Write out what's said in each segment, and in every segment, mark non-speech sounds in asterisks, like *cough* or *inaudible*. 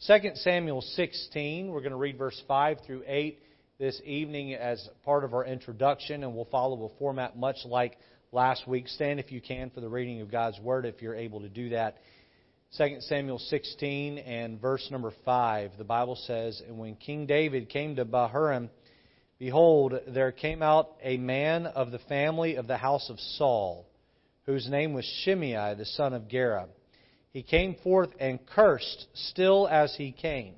2 Samuel 16, we're going to read verse 5 through 8 this evening as part of our introduction, and we'll follow a format much like last week. Stand if you can for the reading of God's Word if you're able to do that. 2 Samuel 16 and verse number 5, the Bible says, And when King David came to Bahurim, behold, there came out a man of the family of the house of Saul, whose name was Shimei, the son of Gera. He came forth and cursed still as he came.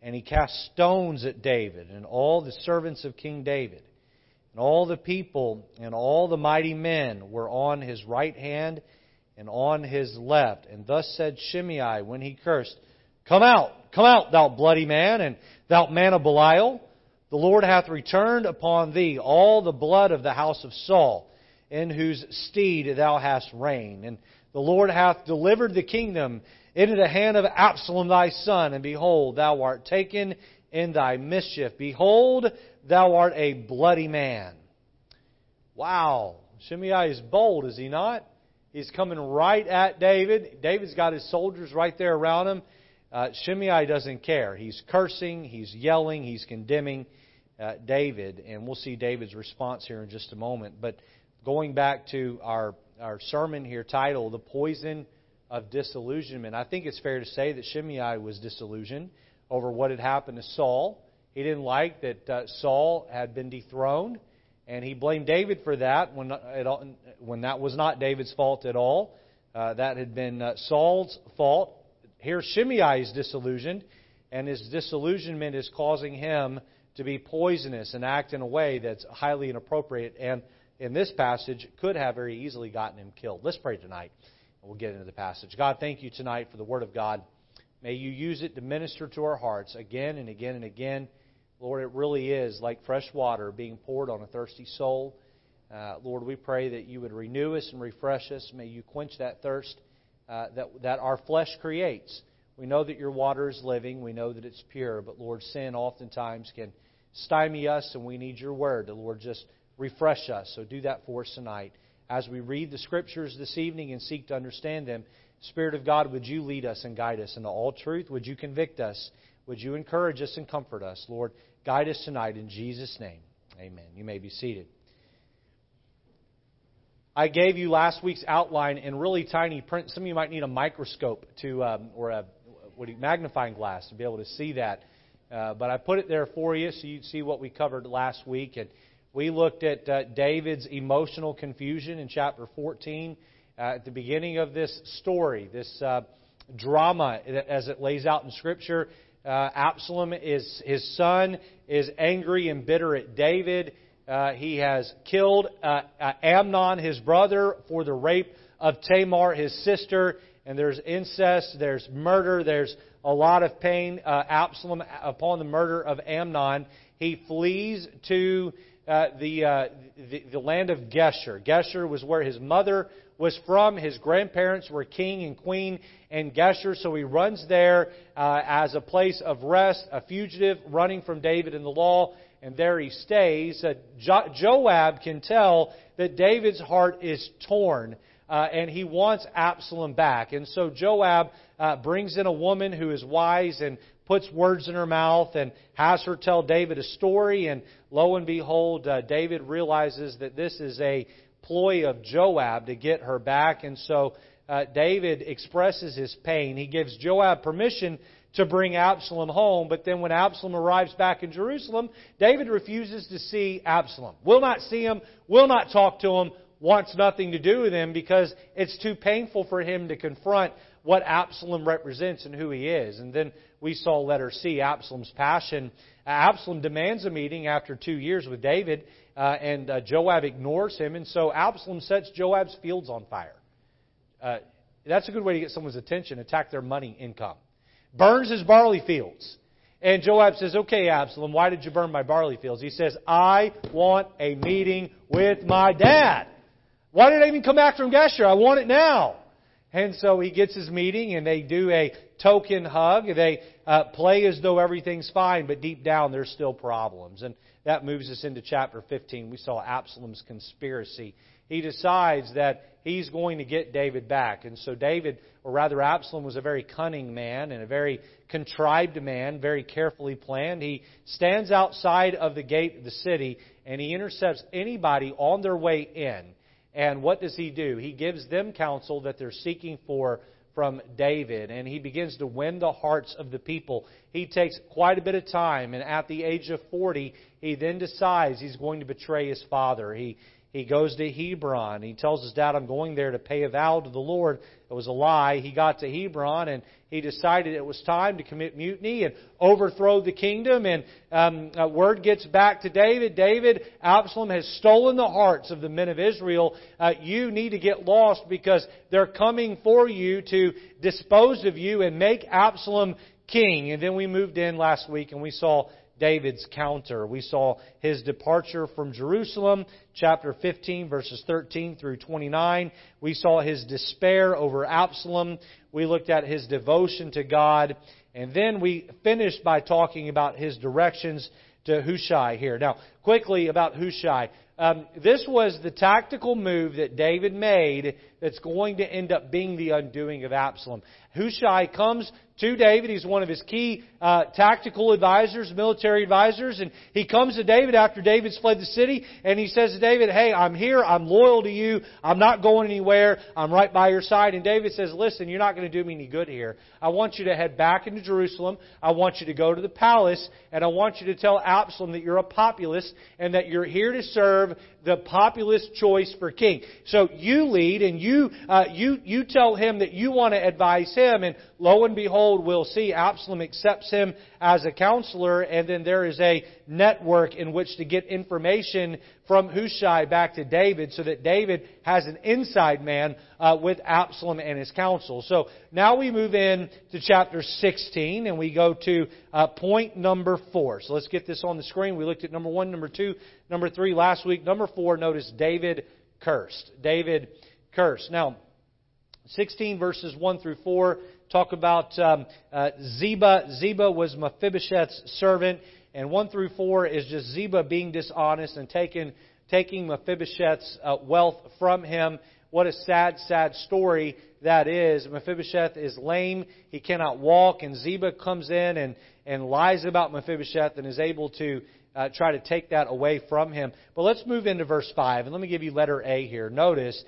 And he cast stones at David and all the servants of King David. And all the people and all the mighty men were on his right hand and on his left. And thus said Shimei when he cursed, Come out, come out, thou bloody man, and thou man of Belial. The Lord hath returned upon thee all the blood of the house of Saul, in whose stead thou hast reigned. And the Lord hath delivered the kingdom into the hand of Absalom thy son, and behold, thou art taken in thy mischief. Behold, thou art a bloody man. Wow. Shimei is bold, is he not? He's coming right at David. David's got his soldiers right there around him. Uh, Shimei doesn't care. He's cursing, he's yelling, he's condemning uh, David, and we'll see David's response here in just a moment. But going back to our our sermon here titled The Poison of Disillusionment. I think it's fair to say that Shimei was disillusioned over what had happened to Saul. He didn't like that uh, Saul had been dethroned, and he blamed David for that when, it, when that was not David's fault at all. Uh, that had been uh, Saul's fault. Here, Shimei is disillusioned, and his disillusionment is causing him to be poisonous and act in a way that's highly inappropriate and in this passage could have very easily gotten him killed. Let's pray tonight, and we'll get into the passage. God, thank you tonight for the Word of God. May you use it to minister to our hearts again and again and again. Lord, it really is like fresh water being poured on a thirsty soul. Uh, Lord, we pray that you would renew us and refresh us. May you quench that thirst uh, that, that our flesh creates. We know that your water is living. We know that it's pure. But, Lord, sin oftentimes can stymie us, and we need your word to, Lord, just refresh us. So do that for us tonight. As we read the Scriptures this evening and seek to understand them, Spirit of God, would you lead us and guide us into all truth? Would you convict us? Would you encourage us and comfort us? Lord, guide us tonight in Jesus' name. Amen. You may be seated. I gave you last week's outline in really tiny print. Some of you might need a microscope to, um, or a what you, magnifying glass to be able to see that. Uh, but I put it there for you so you'd see what we covered last week. And we looked at uh, David's emotional confusion in chapter 14 uh, at the beginning of this story, this uh, drama as it lays out in Scripture. Uh, Absalom is his son is angry and bitter at David. Uh, he has killed uh, Amnon, his brother, for the rape of Tamar, his sister. And there's incest, there's murder, there's a lot of pain. Absalom, upon the murder of Amnon, he flees to uh, the, uh, the, the land of Geshur. Geshur was where his mother was from. His grandparents were king and queen in Geshur, so he runs there uh, as a place of rest, a fugitive running from David and the law, and there he stays. Uh, jo- Joab can tell that David's heart is torn. Uh, and he wants Absalom back. And so Joab brings in a woman who is wise and puts words in her mouth and has her tell David a story. And lo and behold, uh, David realizes that this is a ploy of Joab to get her back. And so uh, David expresses his pain. He gives Joab permission to bring Absalom home, but then when Absalom arrives back in Jerusalem, David refuses to see Absalom. Will not see him, will not talk to him, wants nothing to do with him because it's too painful for him to confront what Absalom represents and who he is. And then we saw letter C, Absalom's passion. Absalom demands a meeting after two years with David, uh, and uh, Joab ignores him, and so Absalom sets Joab's fields on fire. Uh, that's a good way to get someone's attention, attack their money income. Burns his barley fields. And Joab says, Okay, Absalom, why did you burn my barley fields? He says, I want a meeting with my dad. Why did I even come back from Geshur? I want it now. And so he gets his meeting, and they do a token hug. They uh, play as though everything's fine, but deep down there's still problems. And that moves us into chapter 15. We saw Absalom's conspiracy. he decides that he's going to get David back. And so David, or rather Absalom, was a very cunning man and a very contrived man, very carefully planned. He stands outside of the gate of the city and he intercepts anybody on their way in. And what does he do? He gives them counsel that they're seeking for from David, and he begins to win the hearts of the people. He takes quite a bit of time, and at the age of 40, he then decides he's going to betray his father. He, he goes to Hebron. He tells his dad, I'm going there to pay a vow to the Lord. It was a lie. He got to Hebron and he decided it was time to commit mutiny and overthrow the kingdom. And um, word gets back to David David, Absalom has stolen the hearts of the men of Israel. Uh, you need to get lost because they're coming for you to dispose of you and make Absalom king. And then we moved in last week and we saw David's counter. We saw his departure from Jerusalem, chapter 15, verses 13 through 29. We saw his despair over Absalom. We looked at his devotion to God. And then we finished by talking about his directions to Hushai here. Now, quickly about Hushai. Um, this was the tactical move that David made that's going to end up being the undoing of Absalom. Hushai comes to David. He's one of his key uh, tactical advisors, military advisors, and he comes to David after David's fled the city, and he says to David, "Hey, I'm here. I'm loyal to you. I'm not going anywhere. I'm right by your side." And David says, "Listen, you're not going to do me any good here. I want you to head back into Jerusalem. I want you to go to the palace, and I want you to tell Absalom that you're a populist and that you're here to serve the populist choice for king. So you lead and you, uh, you, you tell him that you want to advise him and lo and behold, we'll see Absalom accepts him as a counselor and then there is a network in which to get information from Hushai back to David so that David has an inside man uh, with Absalom and his counsel. So now we move in to chapter 16 and we go to uh, point number four. So let's get this on the screen. We looked at number one, number two, number three last week. Number four, notice David cursed. David cursed. Now, 16 verses 1 through 4 talk about um, uh, Ziba. Ziba was Mephibosheth's servant, and 1 through 4 is just Ziba being dishonest and taking, taking Mephibosheth's uh, wealth from him. What a sad, sad story that is. Mephibosheth is lame. He cannot walk, and Ziba comes in and, and lies about Mephibosheth and is able to uh, try to take that away from him. But let's move into verse 5, and let me give you letter A here. Notice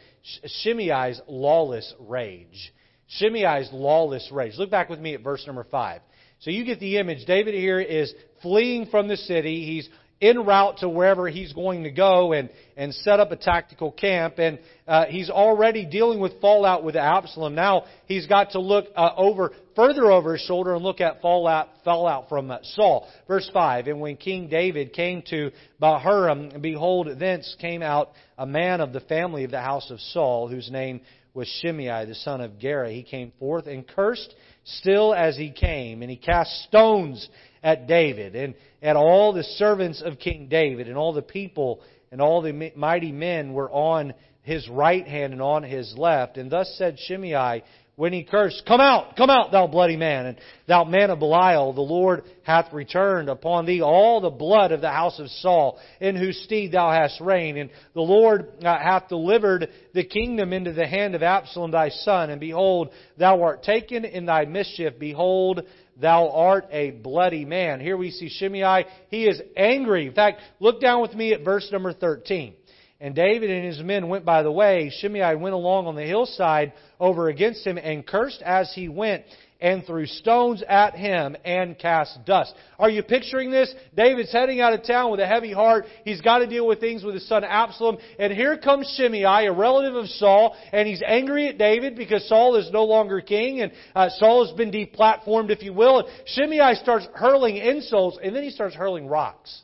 Shimei's lawless rage. Shimei's lawless rage. Look back with me at verse number 5. So you get the image. David here is fleeing from the city. He's en route to wherever he's going to go and, and set up a tactical camp. And uh, he's already dealing with fallout with Absalom. Now he's got to look uh, over further over his shoulder and look at fallout, fallout from uh, Saul. Verse 5, And when King David came to Bahurim, behold, thence came out a man of the family of the house of Saul, whose name was Shimei, the son of Gera. He came forth and cursed still as he came, and he cast stones at David and at all the servants of King David, and all the people and all the mighty men were on his right hand and on his left. And thus said Shimei, when he cursed, Come out, come out, thou bloody man, and thou man of Belial, the Lord hath returned upon thee all the blood of the house of Saul, in whose stead thou hast reigned, and the Lord uh, hath delivered the kingdom into the hand of Absalom thy son, and behold, thou art taken in thy mischief, behold, thou art a bloody man. Here we see Shimei, he is angry. In fact, look down with me at verse number 13. And David and his men went by the way. Shimei went along on the hillside over against him and cursed as he went and threw stones at him and cast dust. Are you picturing this? David's heading out of town with a heavy heart. He's got to deal with things with his son Absalom. And here comes Shimei, a relative of Saul, and he's angry at David because Saul is no longer king and uh, Saul has been deplatformed, if you will. And Shimei starts hurling insults and then he starts hurling rocks.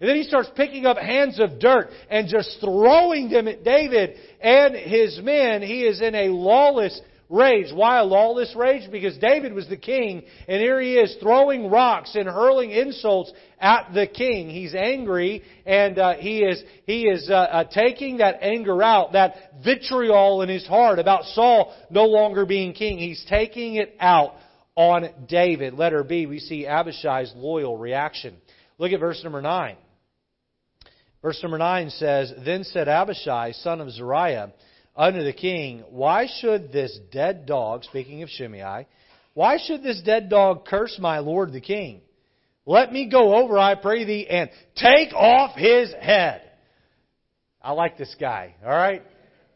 And then he starts picking up hands of dirt and just throwing them at David and his men. He is in a lawless rage. Why a lawless rage? Because David was the king, and here he is throwing rocks and hurling insults at the king. He's angry, and uh, he is he is uh, uh, taking that anger out, that vitriol in his heart about Saul no longer being king. He's taking it out on David. Letter B, we see Abishai's loyal reaction. Look at verse number nine. Verse number 9 says, Then said Abishai, son of Zeruiah, unto the king, Why should this dead dog, speaking of Shimei, why should this dead dog curse my lord the king? Let me go over, I pray thee, and take off his head. I like this guy, alright?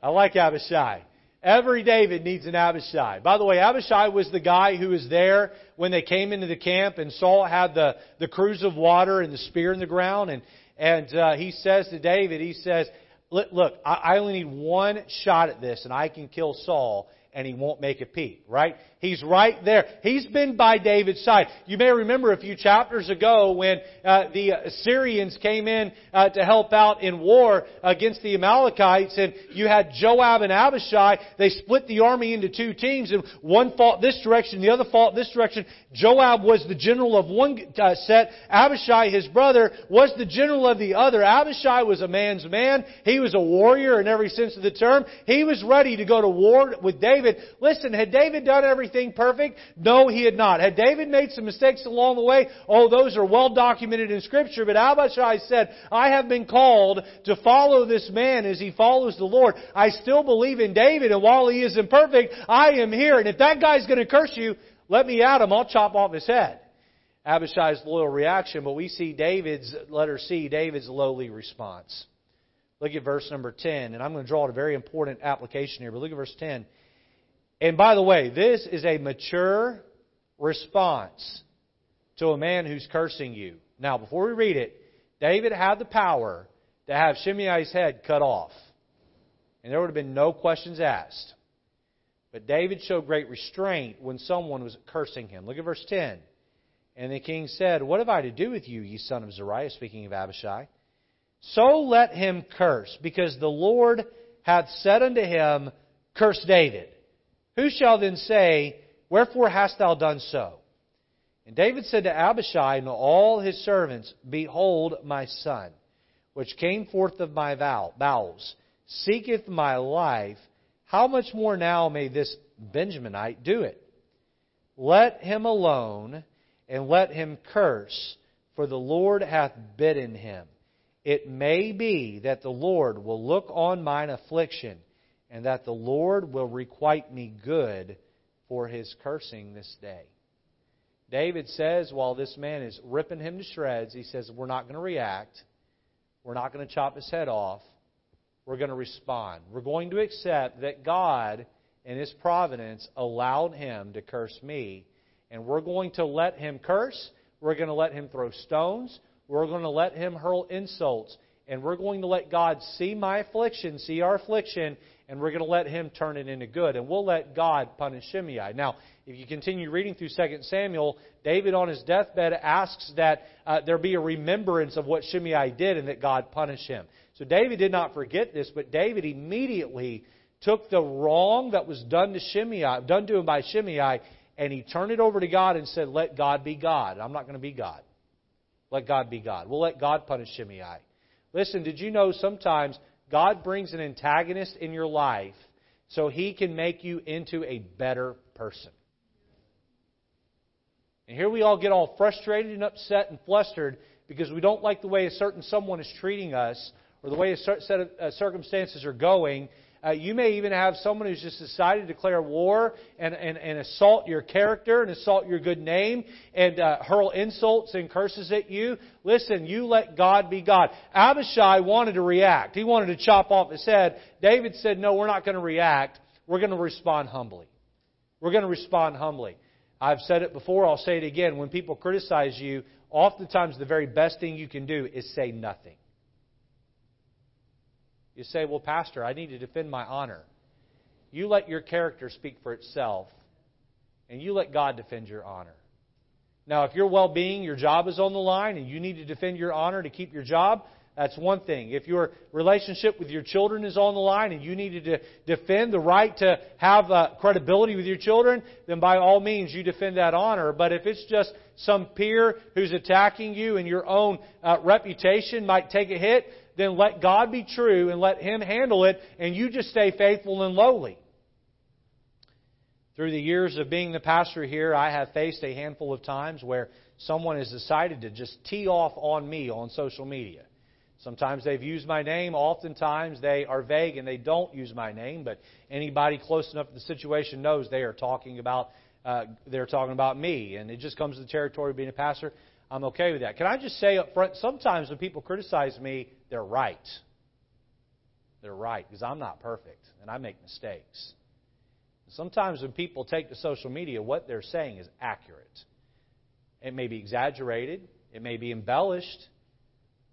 I like Abishai. Every David needs an Abishai. By the way, Abishai was the guy who was there when they came into the camp and Saul had the, the cruse of water and the spear in the ground. And, and uh, he says to David, he says, look, I only need one shot at this and I can kill Saul and he won't make a peep, right? He's right there. He's been by David's side. You may remember a few chapters ago when uh, the Assyrians came in uh, to help out in war against the Amalekites, and you had Joab and Abishai. They split the army into two teams, and one fought this direction, the other fought this direction. Joab was the general of one uh, set. Abishai, his brother, was the general of the other. Abishai was a man's man. He was a warrior in every sense of the term. He was ready to go to war with David. Listen, had David done everything everything perfect? No, he had not. Had David made some mistakes along the way? Oh, those are well documented in Scripture. But Abishai said, I have been called to follow this man as he follows the Lord. I still believe in David, and while he is imperfect, I am here. And if that guy's going to curse you, let me at him. I'll chop off his head. Abishai's loyal reaction, but we see David's, letter C, David's lowly response. Look at verse number 10, and I'm going to draw out a very important application here, but look at verse 10. And by the way, this is a mature response to a man who's cursing you. Now, before we read it, David had the power to have Shimei's head cut off. And there would have been no questions asked. But David showed great restraint when someone was cursing him. Look at verse 10. And the king said, What have I to do with you, ye son of Zeruiah? Speaking of Abishai. So let him curse, because the Lord hath said unto him, Curse David. Who shall then say, Wherefore hast thou done so? And David said to Abishai and all his servants, Behold, my son, which came forth of my bowels, seeketh my life. How much more now may this Benjaminite do it? Let him alone, and let him curse, for the Lord hath bidden him. It may be that the Lord will look on mine affliction and that the Lord will requite me good for his cursing this day. David says, while this man is ripping him to shreds, he says, We're not going to react. We're not going to chop his head off. We're going to respond. We're going to accept that God, in his providence, allowed him to curse me. And we're going to let him curse. We're going to let him throw stones. We're going to let him hurl insults. And we're going to let God see my affliction, see our affliction, and we're going to let him turn it into good. And we'll let God punish Shimei. Now, if you continue reading through 2 Samuel, David on his deathbed asks that uh, there be a remembrance of what Shimei did and that God punish him. So David did not forget this, but David immediately took the wrong that was done to Shimei, done to him by Shimei, and he turned it over to God and said, "Let God be God. I'm not going to be God. Let God be God. We'll let God punish Shimei." Listen, did you know sometimes God brings an antagonist in your life so he can make you into a better person. And here we all get all frustrated and upset and flustered because we don't like the way a certain someone is treating us or the way a certain set of uh, circumstances are going, uh, you may even have someone who's just decided to declare war and, and, and assault your character and assault your good name and uh, hurl insults and curses at you. Listen, you let God be God. Abishai wanted to react. He wanted to chop off his head. David said, No, we're not going to react. We're going to respond humbly. We're going to respond humbly. I've said it before, I'll say it again. When people criticize you, oftentimes the very best thing you can do is say nothing. You say, Well, Pastor, I need to defend my honor. You let your character speak for itself, and you let God defend your honor. Now, if your well being, your job is on the line, and you need to defend your honor to keep your job, that's one thing. If your relationship with your children is on the line and you need to defend the right to have uh, credibility with your children, then by all means you defend that honor. But if it's just some peer who's attacking you and your own uh, reputation might take a hit, then let God be true and let Him handle it, and you just stay faithful and lowly. Through the years of being the pastor here, I have faced a handful of times where someone has decided to just tee off on me on social media. Sometimes they've used my name. Oftentimes they are vague and they don't use my name. But anybody close enough to the situation knows they are talking about uh, they're talking about me, and it just comes to the territory of being a pastor. I'm okay with that. Can I just say up front? Sometimes when people criticize me, they're right. They're right because I'm not perfect and I make mistakes. Sometimes when people take to social media, what they're saying is accurate. It may be exaggerated, it may be embellished,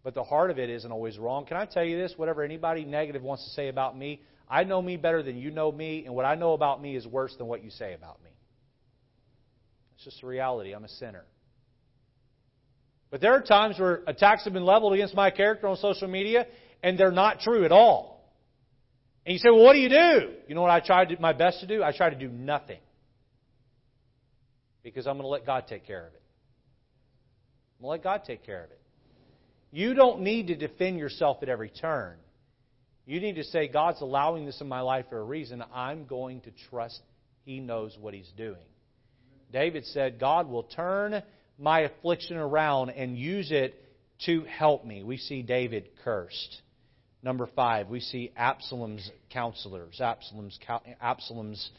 but the heart of it isn't always wrong. Can I tell you this? Whatever anybody negative wants to say about me, I know me better than you know me, and what I know about me is worse than what you say about me. It's just a reality. I'm a sinner. But there are times where attacks have been leveled against my character on social media, and they're not true at all. And you say, well, what do you do? You know what I try to do, my best to do? I try to do nothing. Because I'm going to let God take care of it. I'm going to let God take care of it. You don't need to defend yourself at every turn. You need to say, God's allowing this in my life for a reason. I'm going to trust He knows what He's doing. David said, God will turn my affliction around and use it to help me. We see David cursed. Number five, we see Absalom's counselors. Absalom's, Absalom's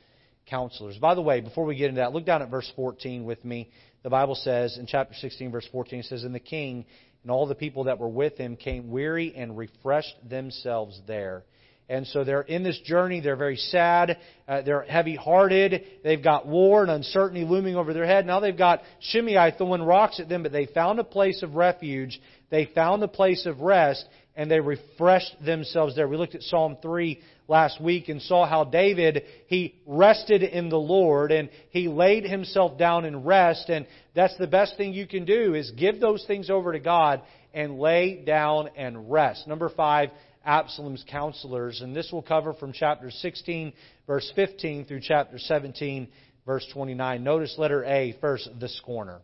counselors. By the way, before we get into that, look down at verse 14 with me. The Bible says in chapter 16, verse 14, it says, And the king and all the people that were with him came weary and refreshed themselves there. And so they're in this journey. They're very sad. Uh, they're heavy hearted. They've got war and uncertainty looming over their head. Now they've got Shimei throwing rocks at them, but they found a place of refuge. They found a place of rest, and they refreshed themselves there. We looked at Psalm 3 last week and saw how David, he rested in the Lord and he laid himself down in rest. And that's the best thing you can do is give those things over to God and lay down and rest. Number five, Absalom's counselors. And this will cover from chapter 16, verse 15, through chapter 17, verse 29. Notice letter A first, the scorner.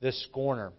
The scorner.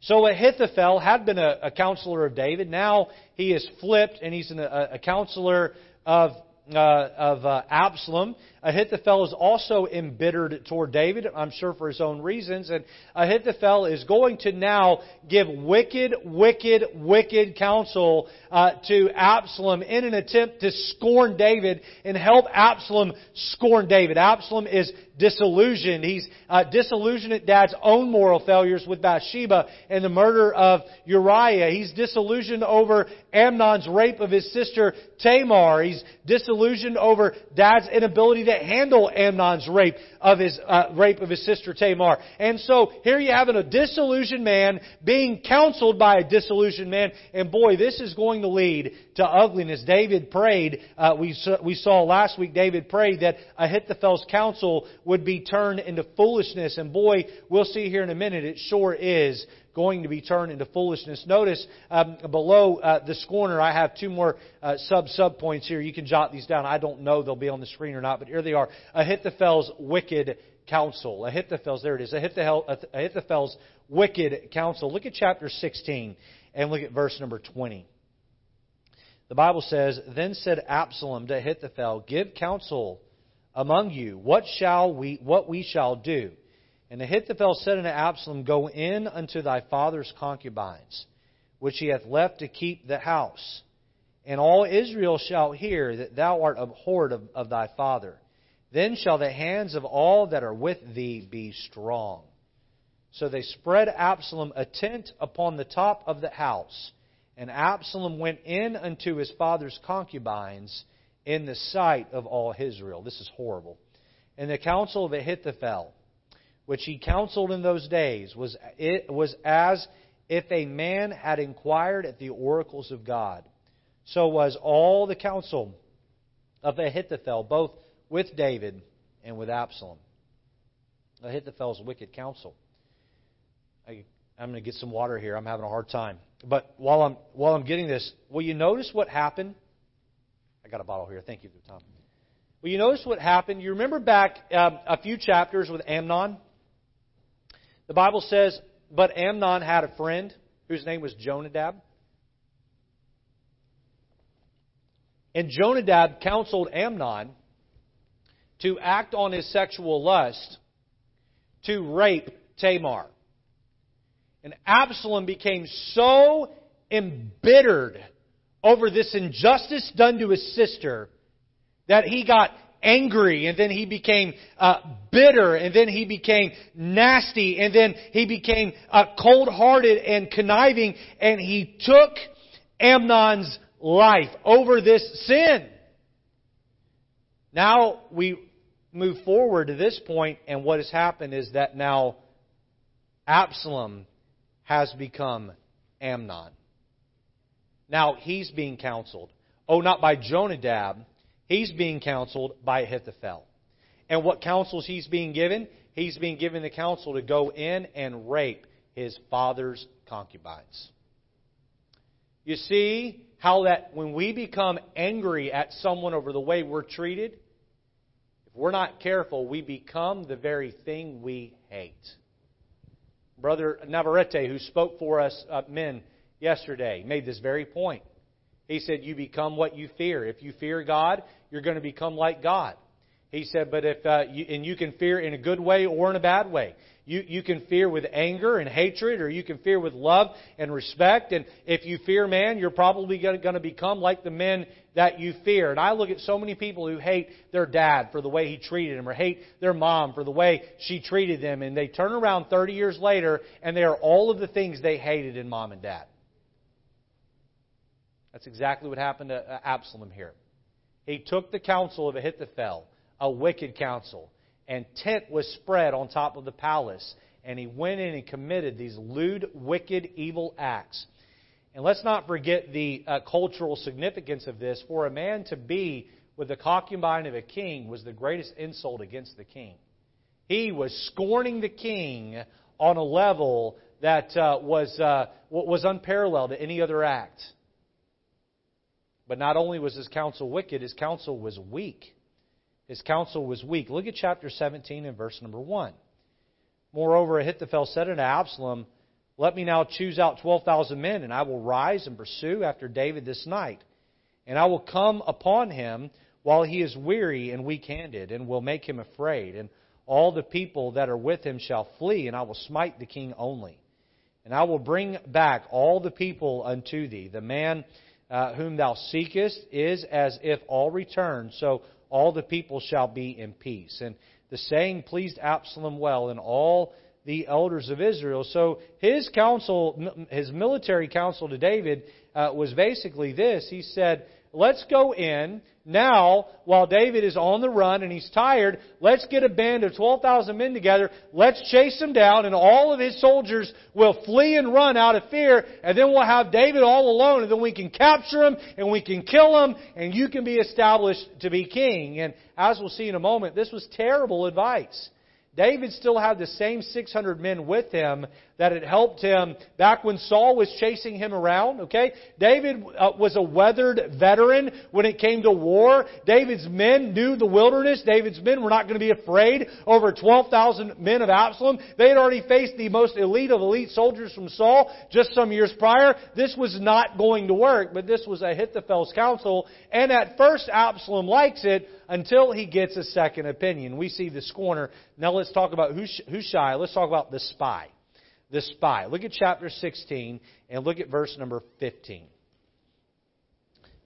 So Ahithophel had been a, a counselor of David. Now he is flipped and he's an, a, a counselor of uh, of uh, Absalom. Ahithophel is also embittered toward David, I'm sure for his own reasons. And Ahithophel is going to now give wicked, wicked, wicked counsel uh, to Absalom in an attempt to scorn David and help Absalom scorn David. Absalom is disillusioned. He's uh, disillusioned at dad's own moral failures with Bathsheba and the murder of Uriah. He's disillusioned over Amnon's rape of his sister Tamar. He's disillusioned over dad's inability to handle Amnon's rape of his uh, rape of his sister Tamar. And so here you have a disillusioned man being counseled by a disillusioned man, and boy, this is going to lead to ugliness. David prayed. Uh, we saw, we saw last week. David prayed that Ahithophel's counsel would be turned into foolishness, and boy, we'll see here in a minute. It sure is going to be turned into foolishness. Notice um, below uh, the scorner, I have two more uh, sub sub points here. You can jot these down. I don't know they'll be on the screen or not, but here they are. Ahithophel's wicked counsel. Ahithophel's, there it is. Ahithophel's wicked counsel. Look at chapter 16 and look at verse number 20. The Bible says, Then said Absalom to Ahithophel, Give counsel among you, what shall we what we shall do? And Ahithophel said unto Absalom, Go in unto thy father's concubines, which he hath left to keep the house. And all Israel shall hear that thou art abhorred of, of thy father. Then shall the hands of all that are with thee be strong. So they spread Absalom a tent upon the top of the house. And Absalom went in unto his father's concubines in the sight of all Israel. This is horrible. And the counsel of Ahithophel which he counseled in those days was, it was as if a man had inquired at the oracles of God. So was all the counsel of Ahithophel, both with David and with Absalom. Ahithophel's wicked counsel. I, I'm going to get some water here. I'm having a hard time. But while I'm while I'm getting this, will you notice what happened? I got a bottle here. Thank you, Tom. Well, you notice what happened? You remember back um, a few chapters with Amnon? The Bible says, But Amnon had a friend whose name was Jonadab. And Jonadab counseled Amnon to act on his sexual lust to rape Tamar. And Absalom became so embittered over this injustice done to his sister that he got angry and then he became uh, bitter and then he became nasty and then he became uh, cold-hearted and conniving and he took Amnon's life over this sin. Now we move forward to this point and what has happened is that now Absalom has become Amnon. Now he's being counseled. Oh, not by Jonadab. He's being counseled by Ahithophel. And what counsels he's being given? He's being given the counsel to go in and rape his father's concubines. You see how that when we become angry at someone over the way we're treated, if we're not careful, we become the very thing we hate. Brother Navarrete, who spoke for us uh, men yesterday, made this very point. He said, You become what you fear. If you fear God, you're going to become like God. He said, but if, uh, you, and you can fear in a good way or in a bad way. You, you can fear with anger and hatred, or you can fear with love and respect. And if you fear man, you're probably going to become like the men that you fear. And I look at so many people who hate their dad for the way he treated them, or hate their mom for the way she treated them, and they turn around 30 years later and they are all of the things they hated in mom and dad. That's exactly what happened to uh, Absalom here. He took the counsel of Ahithophel, a wicked counsel, and tent was spread on top of the palace. And he went in and committed these lewd, wicked, evil acts. And let's not forget the uh, cultural significance of this. For a man to be with the concubine of a king was the greatest insult against the king. He was scorning the king on a level that uh, was, uh, was unparalleled to any other act. But not only was his counsel wicked, his counsel was weak. His counsel was weak. Look at chapter 17 and verse number 1. Moreover, Ahithophel said unto Absalom, Let me now choose out 12,000 men, and I will rise and pursue after David this night. And I will come upon him while he is weary and weak handed, and will make him afraid. And all the people that are with him shall flee, and I will smite the king only. And I will bring back all the people unto thee. The man uh, whom thou seekest is as if all returned, so all the people shall be in peace. And the saying pleased Absalom well, and all the elders of Israel. So his counsel, his military counsel to David, uh, was basically this. He said, let's go in. Now, while David is on the run and he's tired, let's get a band of 12,000 men together. Let's chase him down and all of his soldiers will flee and run out of fear and then we'll have David all alone and then we can capture him and we can kill him and you can be established to be king. And as we'll see in a moment, this was terrible advice. David still had the same 600 men with him that had helped him back when Saul was chasing him around, okay? David uh, was a weathered veteran when it came to war. David's men knew the wilderness. David's men were not going to be afraid over 12,000 men of Absalom. They had already faced the most elite of elite soldiers from Saul just some years prior. This was not going to work, but this was Ahithophel's counsel. And at first Absalom likes it, until he gets a second opinion. We see the scorner. Now let's talk about Hushai. Let's talk about the spy. The spy. Look at chapter 16 and look at verse number 15.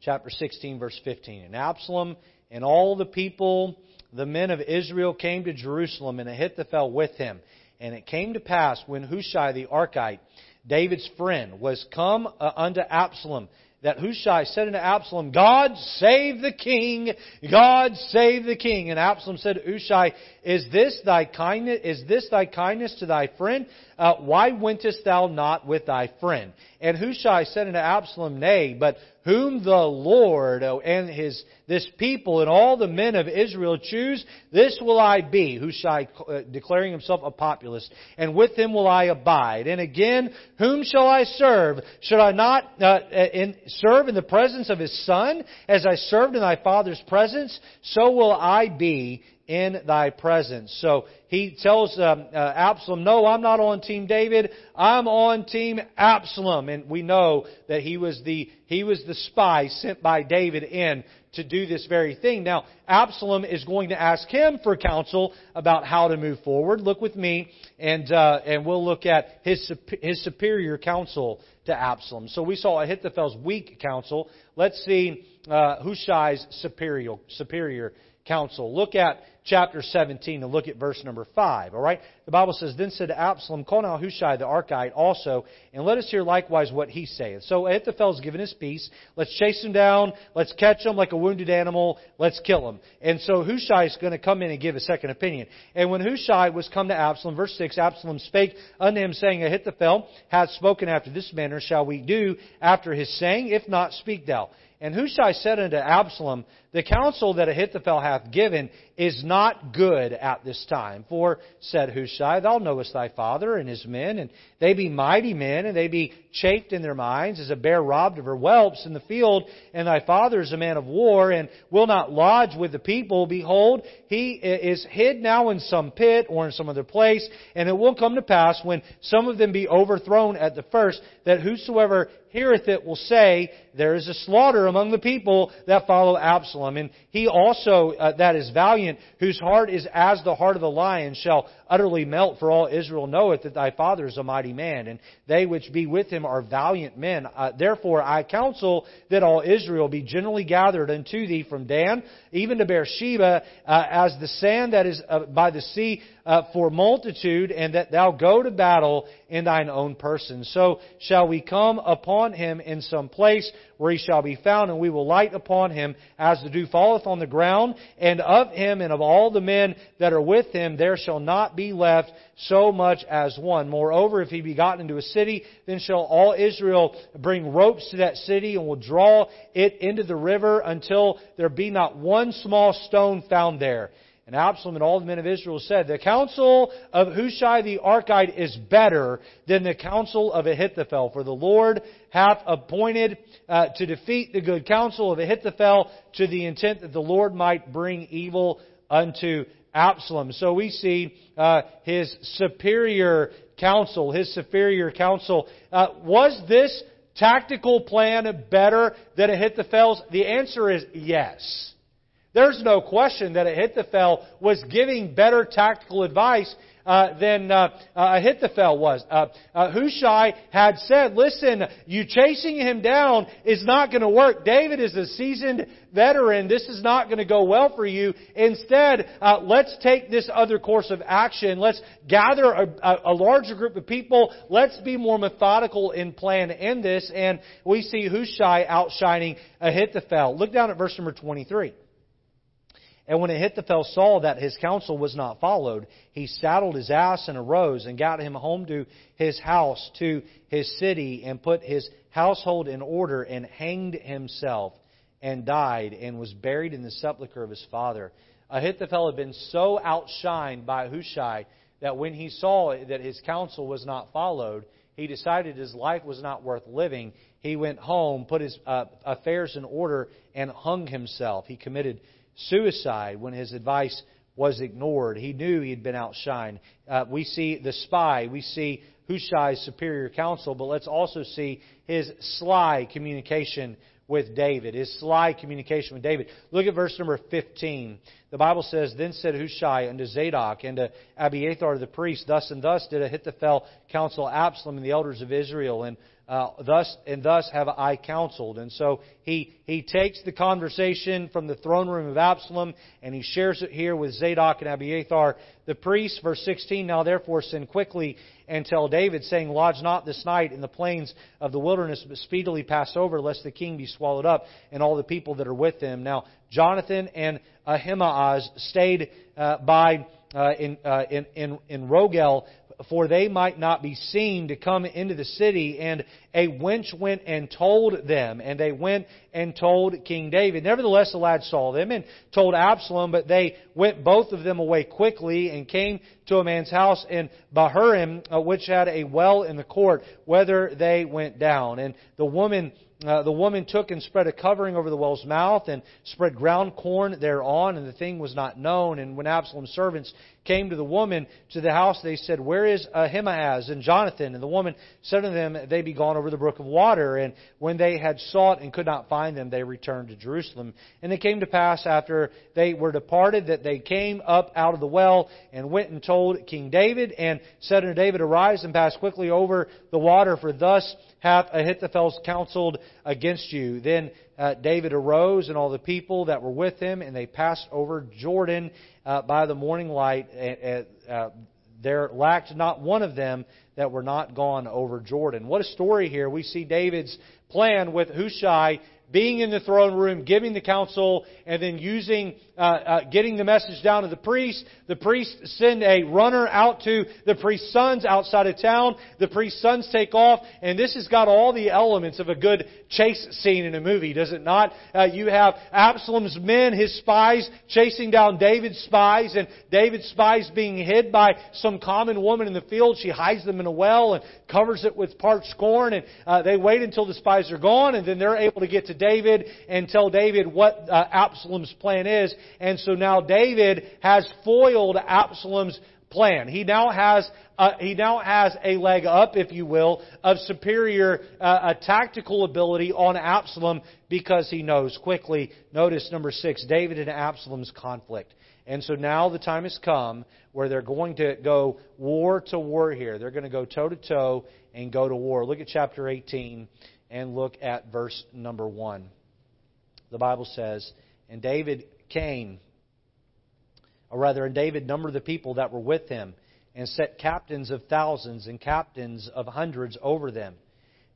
Chapter 16, verse 15. And Absalom and all the people, the men of Israel, came to Jerusalem, and Ahithophel with him. And it came to pass when Hushai the Archite, David's friend, was come uh, unto Absalom that Hushai said unto Absalom, God save the king! God save the king! And Absalom said to Hushai, Is this thy kindness, is this thy kindness to thy friend? Uh, why wentest thou not with thy friend? And Hushai said unto Absalom, Nay, but whom the Lord oh, and his this people and all the men of Israel choose, this will I be, Hushai uh, declaring himself a populist, and with him will I abide. And again, whom shall I serve? Should I not uh, in, serve in the presence of his son, as I served in thy father's presence? So will I be in thy presence. So he tells um, uh, Absalom, No, I'm not on Team David. I'm on Team Absalom. And we know that he was the he was the spy sent by David in to do this very thing. Now, Absalom is going to ask him for counsel about how to move forward. Look with me, and uh, and we'll look at his his superior counsel to Absalom. So we saw Ahithophel's weak counsel. Let's see uh, Hushai's superior superior counsel. Look at chapter 17 and look at verse number 5. All right? The Bible says, Then said Absalom, Call now Hushai the Archite also, and let us hear likewise what he saith. So Ahithophel's given his piece. Let's chase him down. Let's catch him like a wounded animal. Let's kill him. And so Hushai is going to come in and give a second opinion. And when Hushai was come to Absalom, verse 6, Absalom spake unto him, saying, Ahithophel hath spoken after this manner. Shall we do after his saying? If not, speak thou. And Hushai said unto Absalom, The counsel that Ahithophel hath given is not good at this time. For, said Hushai, Thou knowest thy father and his men, and they be mighty men, and they be chafed in their minds, as a bear robbed of her whelps in the field, and thy father is a man of war, and will not lodge with the people. Behold, he is hid now in some pit or in some other place, and it will come to pass, when some of them be overthrown at the first, that whosoever heareth it will say, There is a slaughter among the people that follow Absalom. And he also, uh, that is valiant, whose heart is as the heart of the lion, shall utterly melt, for all Israel knoweth that thy father is a mighty man, and they which be with him are valiant men. Uh, therefore I counsel that all Israel be generally gathered unto thee from Dan, even to Beersheba, uh, as the sand that is uh, by the sea uh, for multitude, and that thou go to battle in thine own person. So shall we come upon him in some place where he shall be found, and we will light upon him as the dew falleth on the ground, and of him and of all the men that are with him there shall not be left so much as one. Moreover, if he be gotten into a city, then shall all Israel bring ropes to that city, and will draw it into the river until there be not one small stone found there. And Absalom and all the men of Israel said, The counsel of Hushai the Archite is better than the counsel of Ahithophel, for the Lord hath appointed uh, to defeat the good counsel of Ahithophel to the intent that the Lord might bring evil unto Absalom. So we see uh, his superior counsel, his superior counsel. Uh, was this tactical plan better than Ahithophel's? The answer is yes. There's no question that Ahithophel was giving better tactical advice uh, than uh, uh, Ahithophel was. Uh, uh, Hushai had said, listen, you chasing him down is not going to work. David is a seasoned veteran. This is not going to go well for you. Instead, uh, let's take this other course of action. Let's gather a, a, larger group of people. Let's be more methodical in plan in this. And we see Hushai outshining Ahithophel. Look down at verse number 23. And when Ahithophel saw that his counsel was not followed, he saddled his ass and arose and got him home to his house, to his city, and put his household in order and hanged himself and died and was buried in the sepulchre of his father. Ahithophel had been so outshined by Hushai that when he saw that his counsel was not followed, he decided his life was not worth living. He went home, put his uh, affairs in order, and hung himself. He committed suicide when his advice was ignored. He knew he had been outshined. Uh, we see the spy. We see Hushai's superior counsel, but let's also see his sly communication with David. His sly communication with David. Look at verse number 15. The Bible says, Then said Hushai unto Zadok and to Abiathar the priest, Thus and thus did Ahithophel counsel Absalom and the elders of Israel. And uh, thus and thus have I counseled. And so he he takes the conversation from the throne room of Absalom and he shares it here with Zadok and Abiathar the priests. Verse 16. Now therefore send quickly and tell David, saying, Lodge not this night in the plains of the wilderness, but speedily pass over, lest the king be swallowed up and all the people that are with him. Now Jonathan and Ahimaaz stayed uh, by. Uh, in, uh, in, in, in Rogel for they might not be seen to come into the city. And a wench went and told them, and they went and told King David. Nevertheless, the lad saw them and told Absalom, but they went both of them away quickly and came to a man's house in Bahurim, uh, which had a well in the court, whether they went down. And the woman uh, the woman took and spread a covering over the well's mouth and spread ground corn thereon, and the thing was not known. And when Absalom's servants came to the woman to the house, they said, Where is Ahimaaz and Jonathan? And the woman said to them, They be gone over the brook of water. And when they had sought and could not find them, they returned to Jerusalem. And it came to pass after they were departed that they came up out of the well and went and told King David and said unto David, Arise and pass quickly over the water, for thus hath Ahithophel counseled against you. Then uh, David arose and all the people that were with him, and they passed over Jordan uh, by the morning light. Uh, there lacked not one of them that were not gone over Jordan. What a story here. We see David's plan with Hushai being in the throne room, giving the counsel, and then using, uh, uh, getting the message down to the priest. The priest send a runner out to the priest's sons outside of town. The priest's sons take off, and this has got all the elements of a good chase scene in a movie, does it not? Uh, you have Absalom's men, his spies, chasing down David's spies, and David's spies being hid by some common woman in the field. She hides them in a well and covers it with parched corn, and uh, they wait until the spies are gone, and then they're able to get to David and tell David what uh, Absalom's plan is. And so now David has foiled Absalom's plan. He now has uh, he now has a leg up, if you will, of superior uh, tactical ability on Absalom because he knows quickly. Notice number six, David and Absalom's conflict. And so now the time has come where they're going to go war to war here. They're going to go toe to toe and go to war. Look at chapter 18 and look at verse number 1 the Bible says, and David came, or rather, and David numbered the people that were with him, and set captains of thousands and captains of hundreds over them.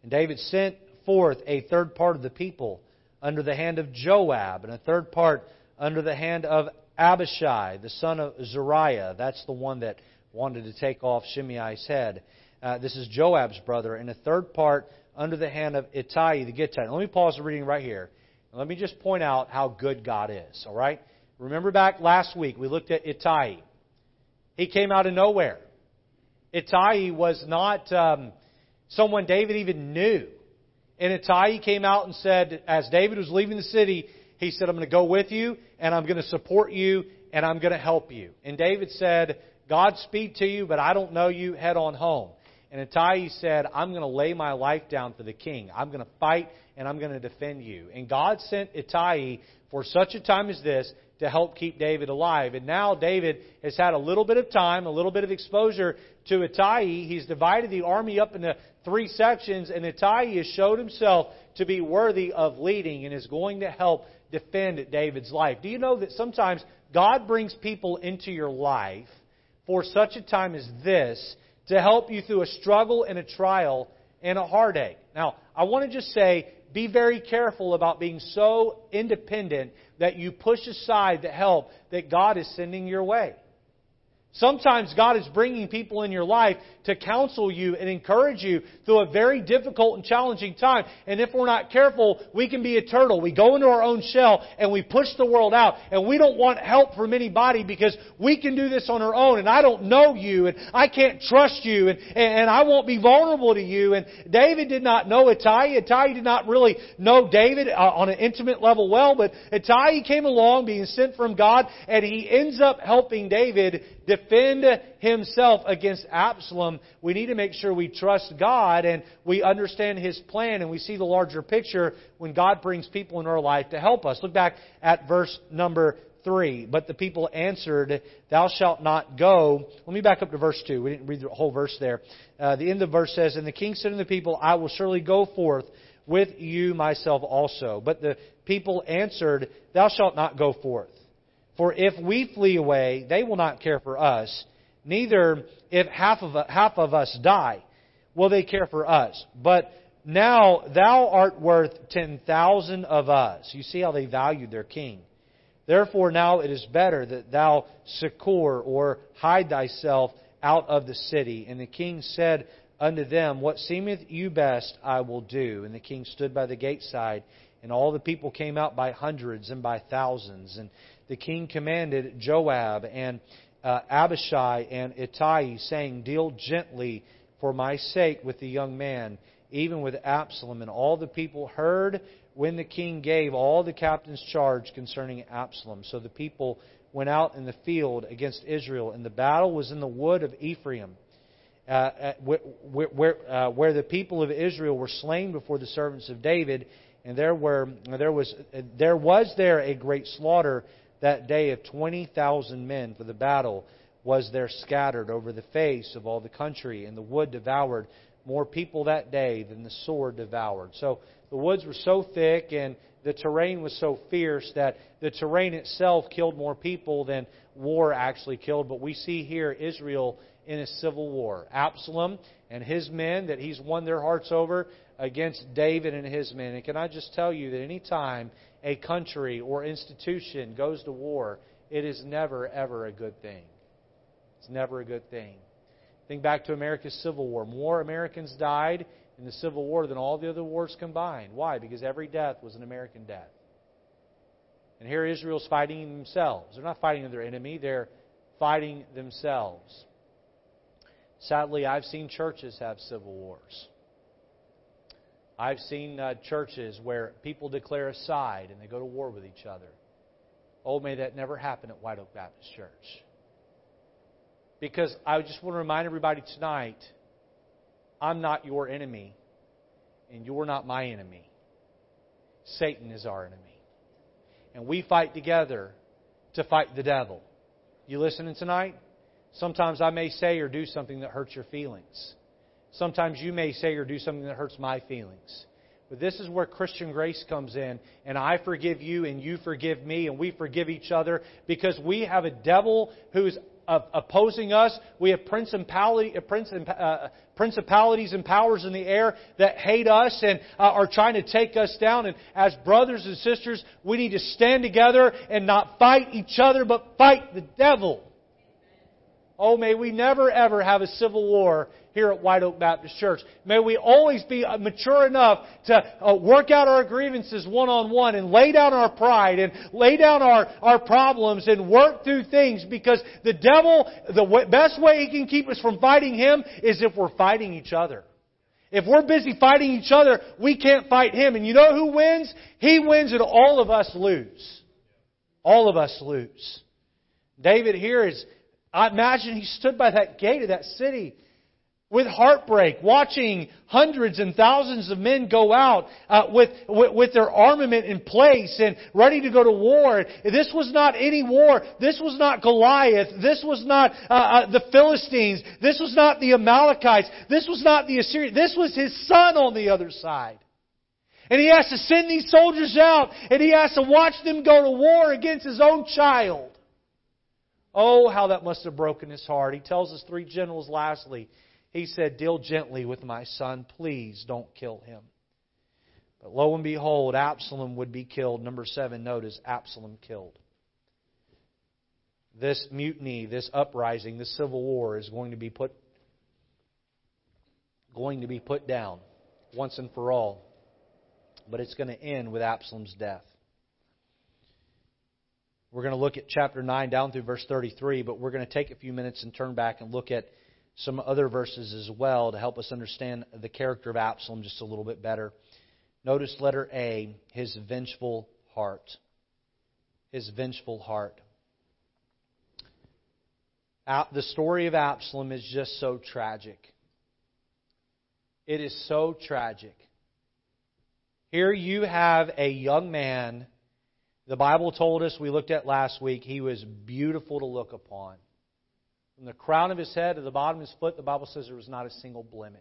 And David sent forth a third part of the people under the hand of Joab, and a third part under the hand of Abishai, the son of Zeruiah. That's the one that wanted to take off Shimei's head. Uh, this is Joab's brother, and a third part under the hand of Ittai the Gittite. Let me pause the reading right here. Let me just point out how good God is, all right? Remember back last week, we looked at Ittai. He came out of nowhere. Ittai was not um, someone David even knew. And Ittai came out and said, as David was leaving the city, he said, I'm going to go with you, and I'm going to support you, and I'm going to help you. And David said, Godspeed to you, but I don't know you. Head on home. And Ittai said, I'm going to lay my life down for the king. I'm going to fight and I'm going to defend you. And God sent Ittai for such a time as this to help keep David alive. And now David has had a little bit of time, a little bit of exposure to Ittai. He's divided the army up into three sections, and Ittai has showed himself to be worthy of leading and is going to help defend David's life. Do you know that sometimes God brings people into your life for such a time as this to help you through a struggle and a trial and a heartache? Now, I want to just say be very careful about being so independent that you push aside the help that God is sending your way. Sometimes God is bringing people in your life to counsel you and encourage you through a very difficult and challenging time. And if we're not careful, we can be a turtle. We go into our own shell and we push the world out. And we don't want help from anybody because we can do this on our own. And I don't know you and I can't trust you and, and I won't be vulnerable to you. And David did not know Ittai. Ittai did not really know David uh, on an intimate level well, but Ittai came along being sent from God and he ends up helping David defend himself against Absalom, we need to make sure we trust God and we understand his plan and we see the larger picture when God brings people in our life to help us. Look back at verse number 3. But the people answered, Thou shalt not go. Let me back up to verse 2. We didn't read the whole verse there. Uh, the end of the verse says, And the king said unto the people, I will surely go forth with you myself also. But the people answered, Thou shalt not go forth. For if we flee away, they will not care for us. Neither if half of, half of us die, will they care for us. But now thou art worth ten thousand of us. You see how they valued their king. Therefore now it is better that thou succor or hide thyself out of the city. And the king said unto them, What seemeth you best, I will do. And the king stood by the gate side, and all the people came out by hundreds and by thousands. And the king commanded Joab and uh, Abishai and Ittai, saying, Deal gently for my sake with the young man, even with Absalom. And all the people heard when the king gave all the captains charge concerning Absalom. So the people went out in the field against Israel, and the battle was in the wood of Ephraim, uh, where, where, uh, where the people of Israel were slain before the servants of David, and there were there was there was there a great slaughter that day of twenty thousand men, for the battle was there scattered over the face of all the country, and the wood devoured more people that day than the sword devoured. So the woods were so thick and the terrain was so fierce that the terrain itself killed more people than war actually killed. But we see here Israel in a civil war. Absalom and his men that he's won their hearts over against David and his men. And can I just tell you that any time a country or institution goes to war, it is never, ever a good thing. It's never a good thing. Think back to America's Civil War. More Americans died in the Civil War than all the other wars combined. Why? Because every death was an American death. And here Israel's fighting themselves. They're not fighting their enemy, they're fighting themselves. Sadly, I've seen churches have civil wars. I've seen uh, churches where people declare a side and they go to war with each other. Oh, may that never happen at White Oak Baptist Church. Because I just want to remind everybody tonight I'm not your enemy, and you're not my enemy. Satan is our enemy. And we fight together to fight the devil. You listening tonight? Sometimes I may say or do something that hurts your feelings. Sometimes you may say or do something that hurts my feelings. But this is where Christian grace comes in, and I forgive you, and you forgive me, and we forgive each other because we have a devil who's opposing us. We have uh, uh, principalities and powers in the air that hate us and uh, are trying to take us down. And as brothers and sisters, we need to stand together and not fight each other, but fight the devil. Oh, may we never ever have a civil war here at White Oak Baptist Church. May we always be uh, mature enough to uh, work out our grievances one on one and lay down our pride and lay down our, our problems and work through things because the devil, the best way he can keep us from fighting him is if we're fighting each other. If we're busy fighting each other, we can't fight him. And you know who wins? He wins and all of us lose. All of us lose. David here is I imagine he stood by that gate of that city with heartbreak, watching hundreds and thousands of men go out uh, with, with, with their armament in place and ready to go to war. This was not any war. This was not Goliath. This was not uh, uh, the Philistines. This was not the Amalekites. This was not the Assyrians. This was his son on the other side. And he has to send these soldiers out, and he has to watch them go to war against his own child. Oh, how that must have broken his heart. He tells his three generals lastly, he said, Deal gently with my son. Please don't kill him. But lo and behold, Absalom would be killed. Number seven, notice Absalom killed. This mutiny, this uprising, this civil war is going to be put going to be put down once and for all. But it's going to end with Absalom's death. We're going to look at chapter 9 down through verse 33, but we're going to take a few minutes and turn back and look at some other verses as well to help us understand the character of Absalom just a little bit better. Notice letter A, his vengeful heart. His vengeful heart. The story of Absalom is just so tragic. It is so tragic. Here you have a young man the Bible told us, we looked at last week, he was beautiful to look upon. From the crown of his head to the bottom of his foot, the Bible says there was not a single blemish.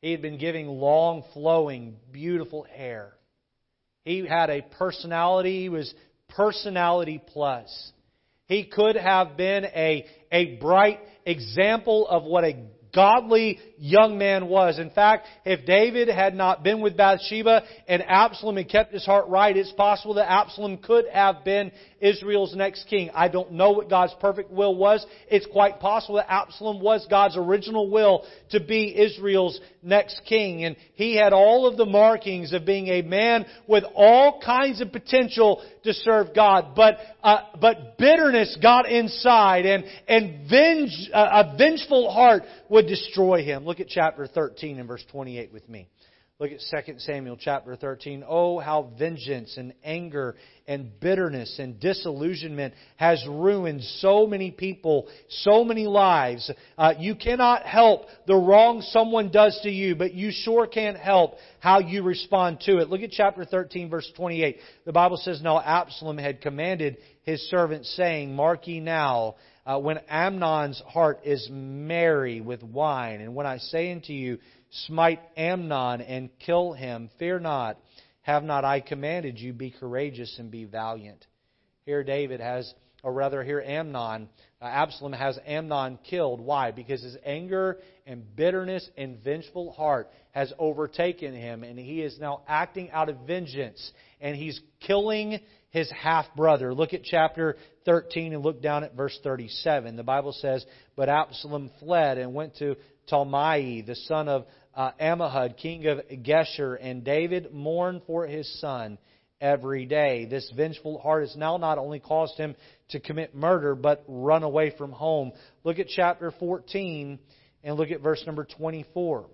He had been giving long, flowing, beautiful hair. He had a personality. He was personality plus. He could have been a, a bright example of what a godly young man was. In fact, if David had not been with Bathsheba and Absalom had kept his heart right, it's possible that Absalom could have been Israel's next king. I don't know what God's perfect will was. It's quite possible that Absalom was God's original will to be Israel's next king. And he had all of the markings of being a man with all kinds of potential to serve God. But, uh, but bitterness got inside and, and venge, uh, a vengeful heart would destroy him. Look at chapter 13 and verse 28 with me. Look at 2 Samuel chapter 13. Oh, how vengeance and anger and bitterness and disillusionment has ruined so many people, so many lives. Uh, you cannot help the wrong someone does to you, but you sure can't help how you respond to it. Look at chapter 13, verse 28. The Bible says, Now Absalom had commanded his servants, saying, Mark ye now, uh, when Amnon's heart is merry with wine, and when I say unto you, smite Amnon and kill him. Fear not. Have not I commanded you? Be courageous and be valiant. Here David has, or rather, here Amnon, uh, Absalom has Amnon killed. Why? Because his anger and bitterness and vengeful heart has overtaken him, and he is now acting out of vengeance, and he's killing his half brother. Look at chapter 13 and look down at verse 37. The Bible says, But Absalom fled and went to Talmai, the son of uh, king of Geshur, and David mourned for his son every day. This vengeful heart has now not only caused him to commit murder, but run away from home. Look at chapter 14 and look at verse number 24.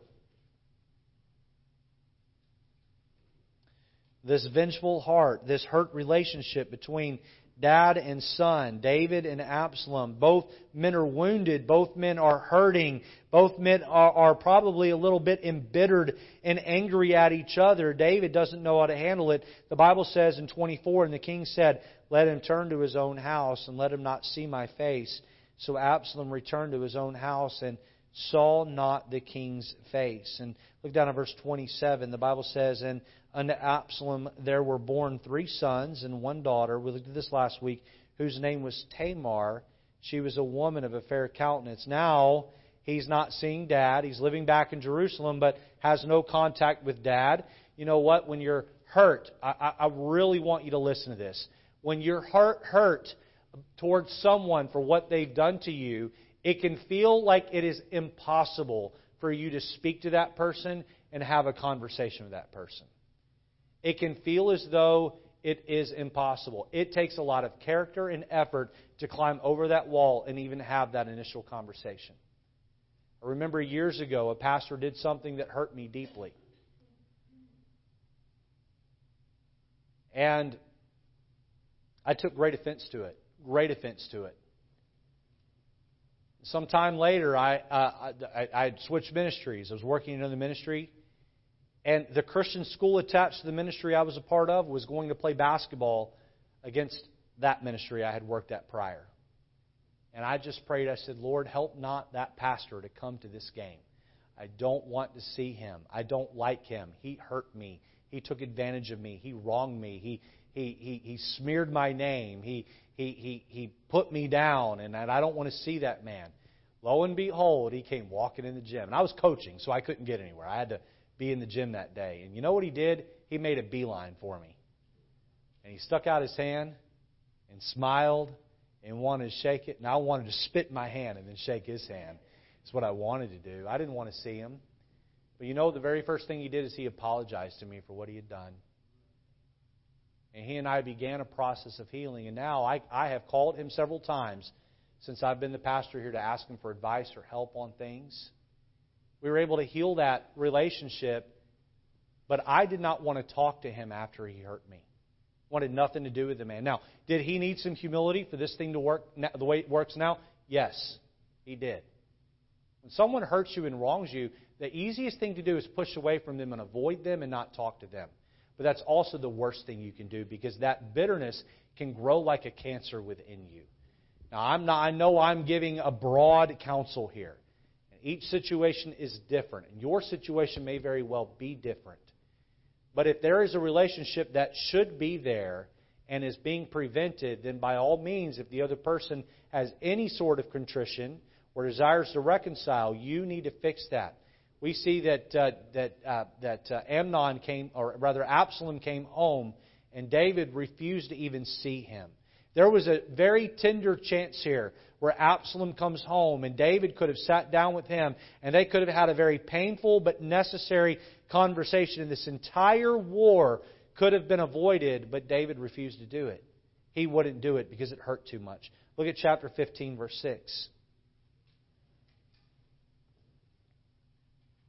This vengeful heart, this hurt relationship between dad and son, David and Absalom. Both men are wounded. Both men are hurting. Both men are, are, probably a little bit embittered and angry at each other. David doesn't know how to handle it. The Bible says in 24, and the king said, Let him turn to his own house and let him not see my face. So Absalom returned to his own house and saw not the king's face. And look down at verse 27. The Bible says, And unto Absalom there were born three sons and one daughter. We looked at this last week, whose name was Tamar. She was a woman of a fair countenance. Now he's not seeing dad. He's living back in Jerusalem, but has no contact with dad. You know what? When you're hurt, I, I really want you to listen to this. When you're hurt, hurt towards someone for what they've done to you, it can feel like it is impossible for you to speak to that person and have a conversation with that person. It can feel as though it is impossible. It takes a lot of character and effort to climb over that wall and even have that initial conversation. I remember years ago, a pastor did something that hurt me deeply. And I took great offense to it. Great offense to it. Sometime later, I, uh, I, I switched ministries. I was working in another ministry, and the Christian school attached to the ministry I was a part of was going to play basketball against that ministry I had worked at prior. And I just prayed, I said, Lord, help not that pastor to come to this game. I don't want to see him. I don't like him. He hurt me. He took advantage of me. He wronged me. He, he, he, he smeared my name. He, he, he, he put me down, and I don't want to see that man. Lo and behold, he came walking in the gym. And I was coaching, so I couldn't get anywhere. I had to be in the gym that day. And you know what he did? He made a beeline for me. And he stuck out his hand and smiled and wanted to shake it. And I wanted to spit in my hand and then shake his hand. It's what I wanted to do. I didn't want to see him. But you know, the very first thing he did is he apologized to me for what he had done. And he and I began a process of healing. And now I, I have called him several times since I've been the pastor here to ask him for advice or help on things. We were able to heal that relationship, but I did not want to talk to him after he hurt me. Wanted nothing to do with the man. Now, did he need some humility for this thing to work the way it works now? Yes, he did. When someone hurts you and wrongs you, the easiest thing to do is push away from them and avoid them and not talk to them. But that's also the worst thing you can do because that bitterness can grow like a cancer within you. Now, I'm not, I know I'm giving a broad counsel here. Each situation is different, and your situation may very well be different. But if there is a relationship that should be there and is being prevented, then by all means, if the other person has any sort of contrition or desires to reconcile, you need to fix that. We see that uh, that uh, that uh, Amnon came, or rather Absalom came home, and David refused to even see him. There was a very tender chance here where Absalom comes home and David could have sat down with him and they could have had a very painful but necessary conversation. And this entire war could have been avoided, but David refused to do it. He wouldn't do it because it hurt too much. Look at chapter 15, verse 6.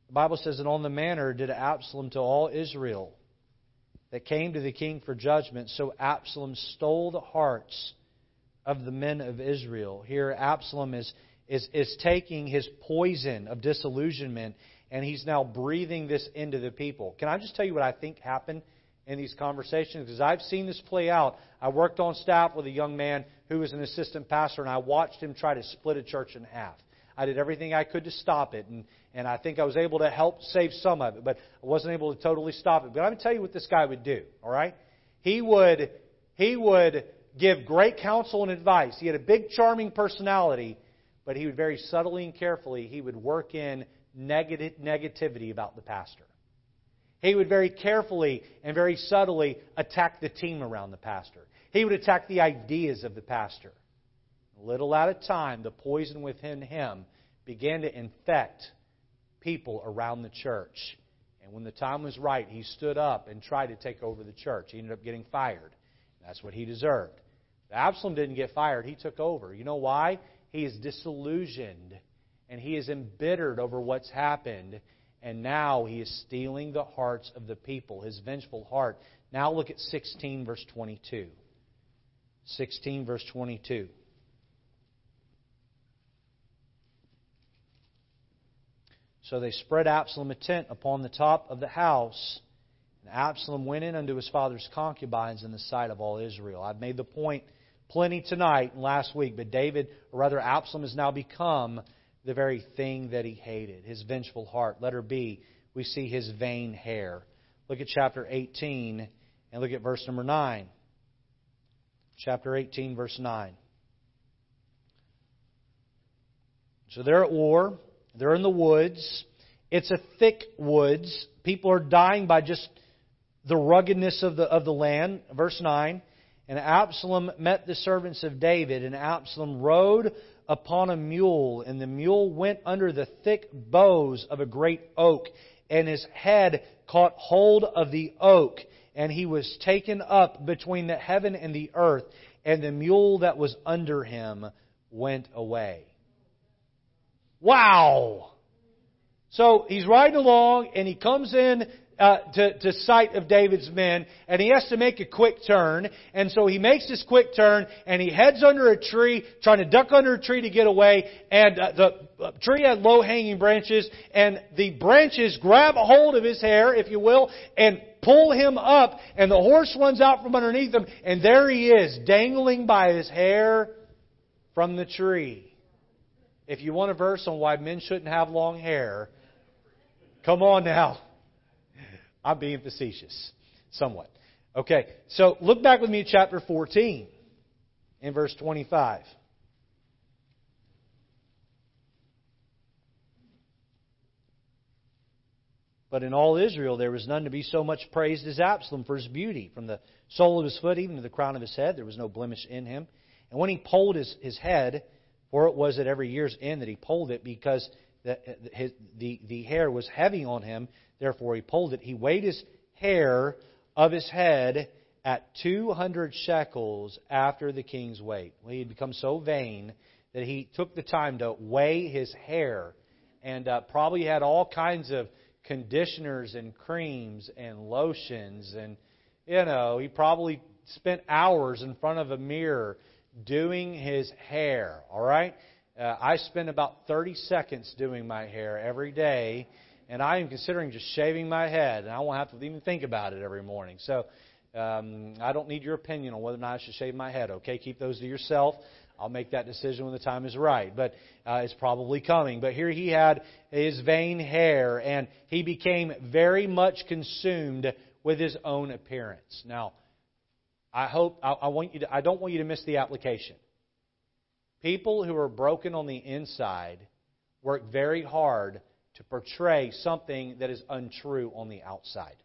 The Bible says, And on the manner did Absalom to all Israel that came to the king for judgment. So Absalom stole the hearts of the men of Israel. Here, Absalom is, is, is taking his poison of disillusionment and he's now breathing this into the people. Can I just tell you what I think happened in these conversations? Because I've seen this play out. I worked on staff with a young man who was an assistant pastor, and I watched him try to split a church in half. I did everything I could to stop it, and, and I think I was able to help save some of it, but I wasn't able to totally stop it. But I'm going to tell you what this guy would do, all right? He would, he would give great counsel and advice. He had a big, charming personality, but he would very subtly and carefully, he would work in negative, negativity about the pastor. He would very carefully and very subtly attack the team around the pastor. He would attack the ideas of the pastor. Little at a time, the poison within him began to infect people around the church. And when the time was right, he stood up and tried to take over the church. He ended up getting fired. That's what he deserved. Absalom didn't get fired, he took over. You know why? He is disillusioned and he is embittered over what's happened. And now he is stealing the hearts of the people, his vengeful heart. Now look at 16, verse 22. 16, verse 22. So they spread Absalom a tent upon the top of the house. And Absalom went in unto his father's concubines in the sight of all Israel. I've made the point plenty tonight and last week, but David, or rather Absalom, has now become the very thing that he hated, his vengeful heart. Letter B, we see his vain hair. Look at chapter 18 and look at verse number 9. Chapter 18, verse 9. So they're at war. They're in the woods. It's a thick woods. People are dying by just the ruggedness of the, of the land. Verse 9. And Absalom met the servants of David, and Absalom rode upon a mule, and the mule went under the thick boughs of a great oak, and his head caught hold of the oak, and he was taken up between the heaven and the earth, and the mule that was under him went away. Wow! So he's riding along and he comes in uh, to, to sight of David's men, and he has to make a quick turn. And so he makes this quick turn, and he heads under a tree, trying to duck under a tree to get away. And uh, the uh, tree had low-hanging branches, and the branches grab a hold of his hair, if you will, and pull him up. And the horse runs out from underneath him, and there he is, dangling by his hair from the tree. If you want a verse on why men shouldn't have long hair, come on now. *laughs* I'm being facetious, somewhat. Okay, so look back with me at chapter 14 in verse 25. But in all Israel there was none to be so much praised as Absalom for his beauty. From the sole of his foot even to the crown of his head, there was no blemish in him. And when he polled his, his head, for it was at every year's end that he pulled it, because the, his, the, the hair was heavy on him, Therefore he pulled it. He weighed his hair of his head at 200 shekels after the king's weight. Well, he had become so vain that he took the time to weigh his hair and uh, probably had all kinds of conditioners and creams and lotions and you know he probably spent hours in front of a mirror doing his hair all right uh, i spend about 30 seconds doing my hair every day and I am considering just shaving my head, and I won't have to even think about it every morning. So um, I don't need your opinion on whether or not I should shave my head. Okay, keep those to yourself. I'll make that decision when the time is right. But uh, it's probably coming. But here he had his vain hair, and he became very much consumed with his own appearance. Now, I hope I, I want you to. I don't want you to miss the application. People who are broken on the inside work very hard to portray something that is untrue on the outside.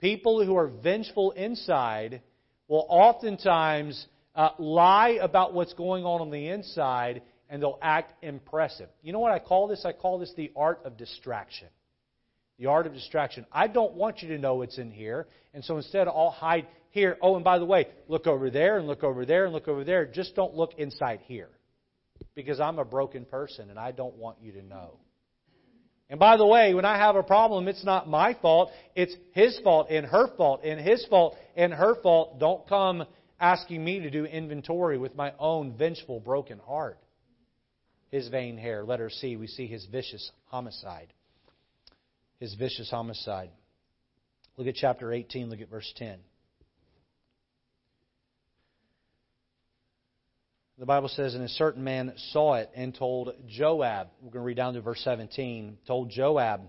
People who are vengeful inside will oftentimes uh, lie about what's going on on the inside and they'll act impressive. You know what I call this? I call this the art of distraction. The art of distraction. I don't want you to know it's in here, and so instead I'll hide here. Oh, and by the way, look over there and look over there and look over there. Just don't look inside here. Because I'm a broken person and I don't want you to know. And by the way, when I have a problem, it's not my fault. It's his fault and her fault and his fault and her fault. Don't come asking me to do inventory with my own vengeful, broken heart. His vain hair. Letter C, we see his vicious homicide. His vicious homicide. Look at chapter 18, look at verse 10. The Bible says, And a certain man saw it and told Joab, we're going to read down to verse 17, told Joab,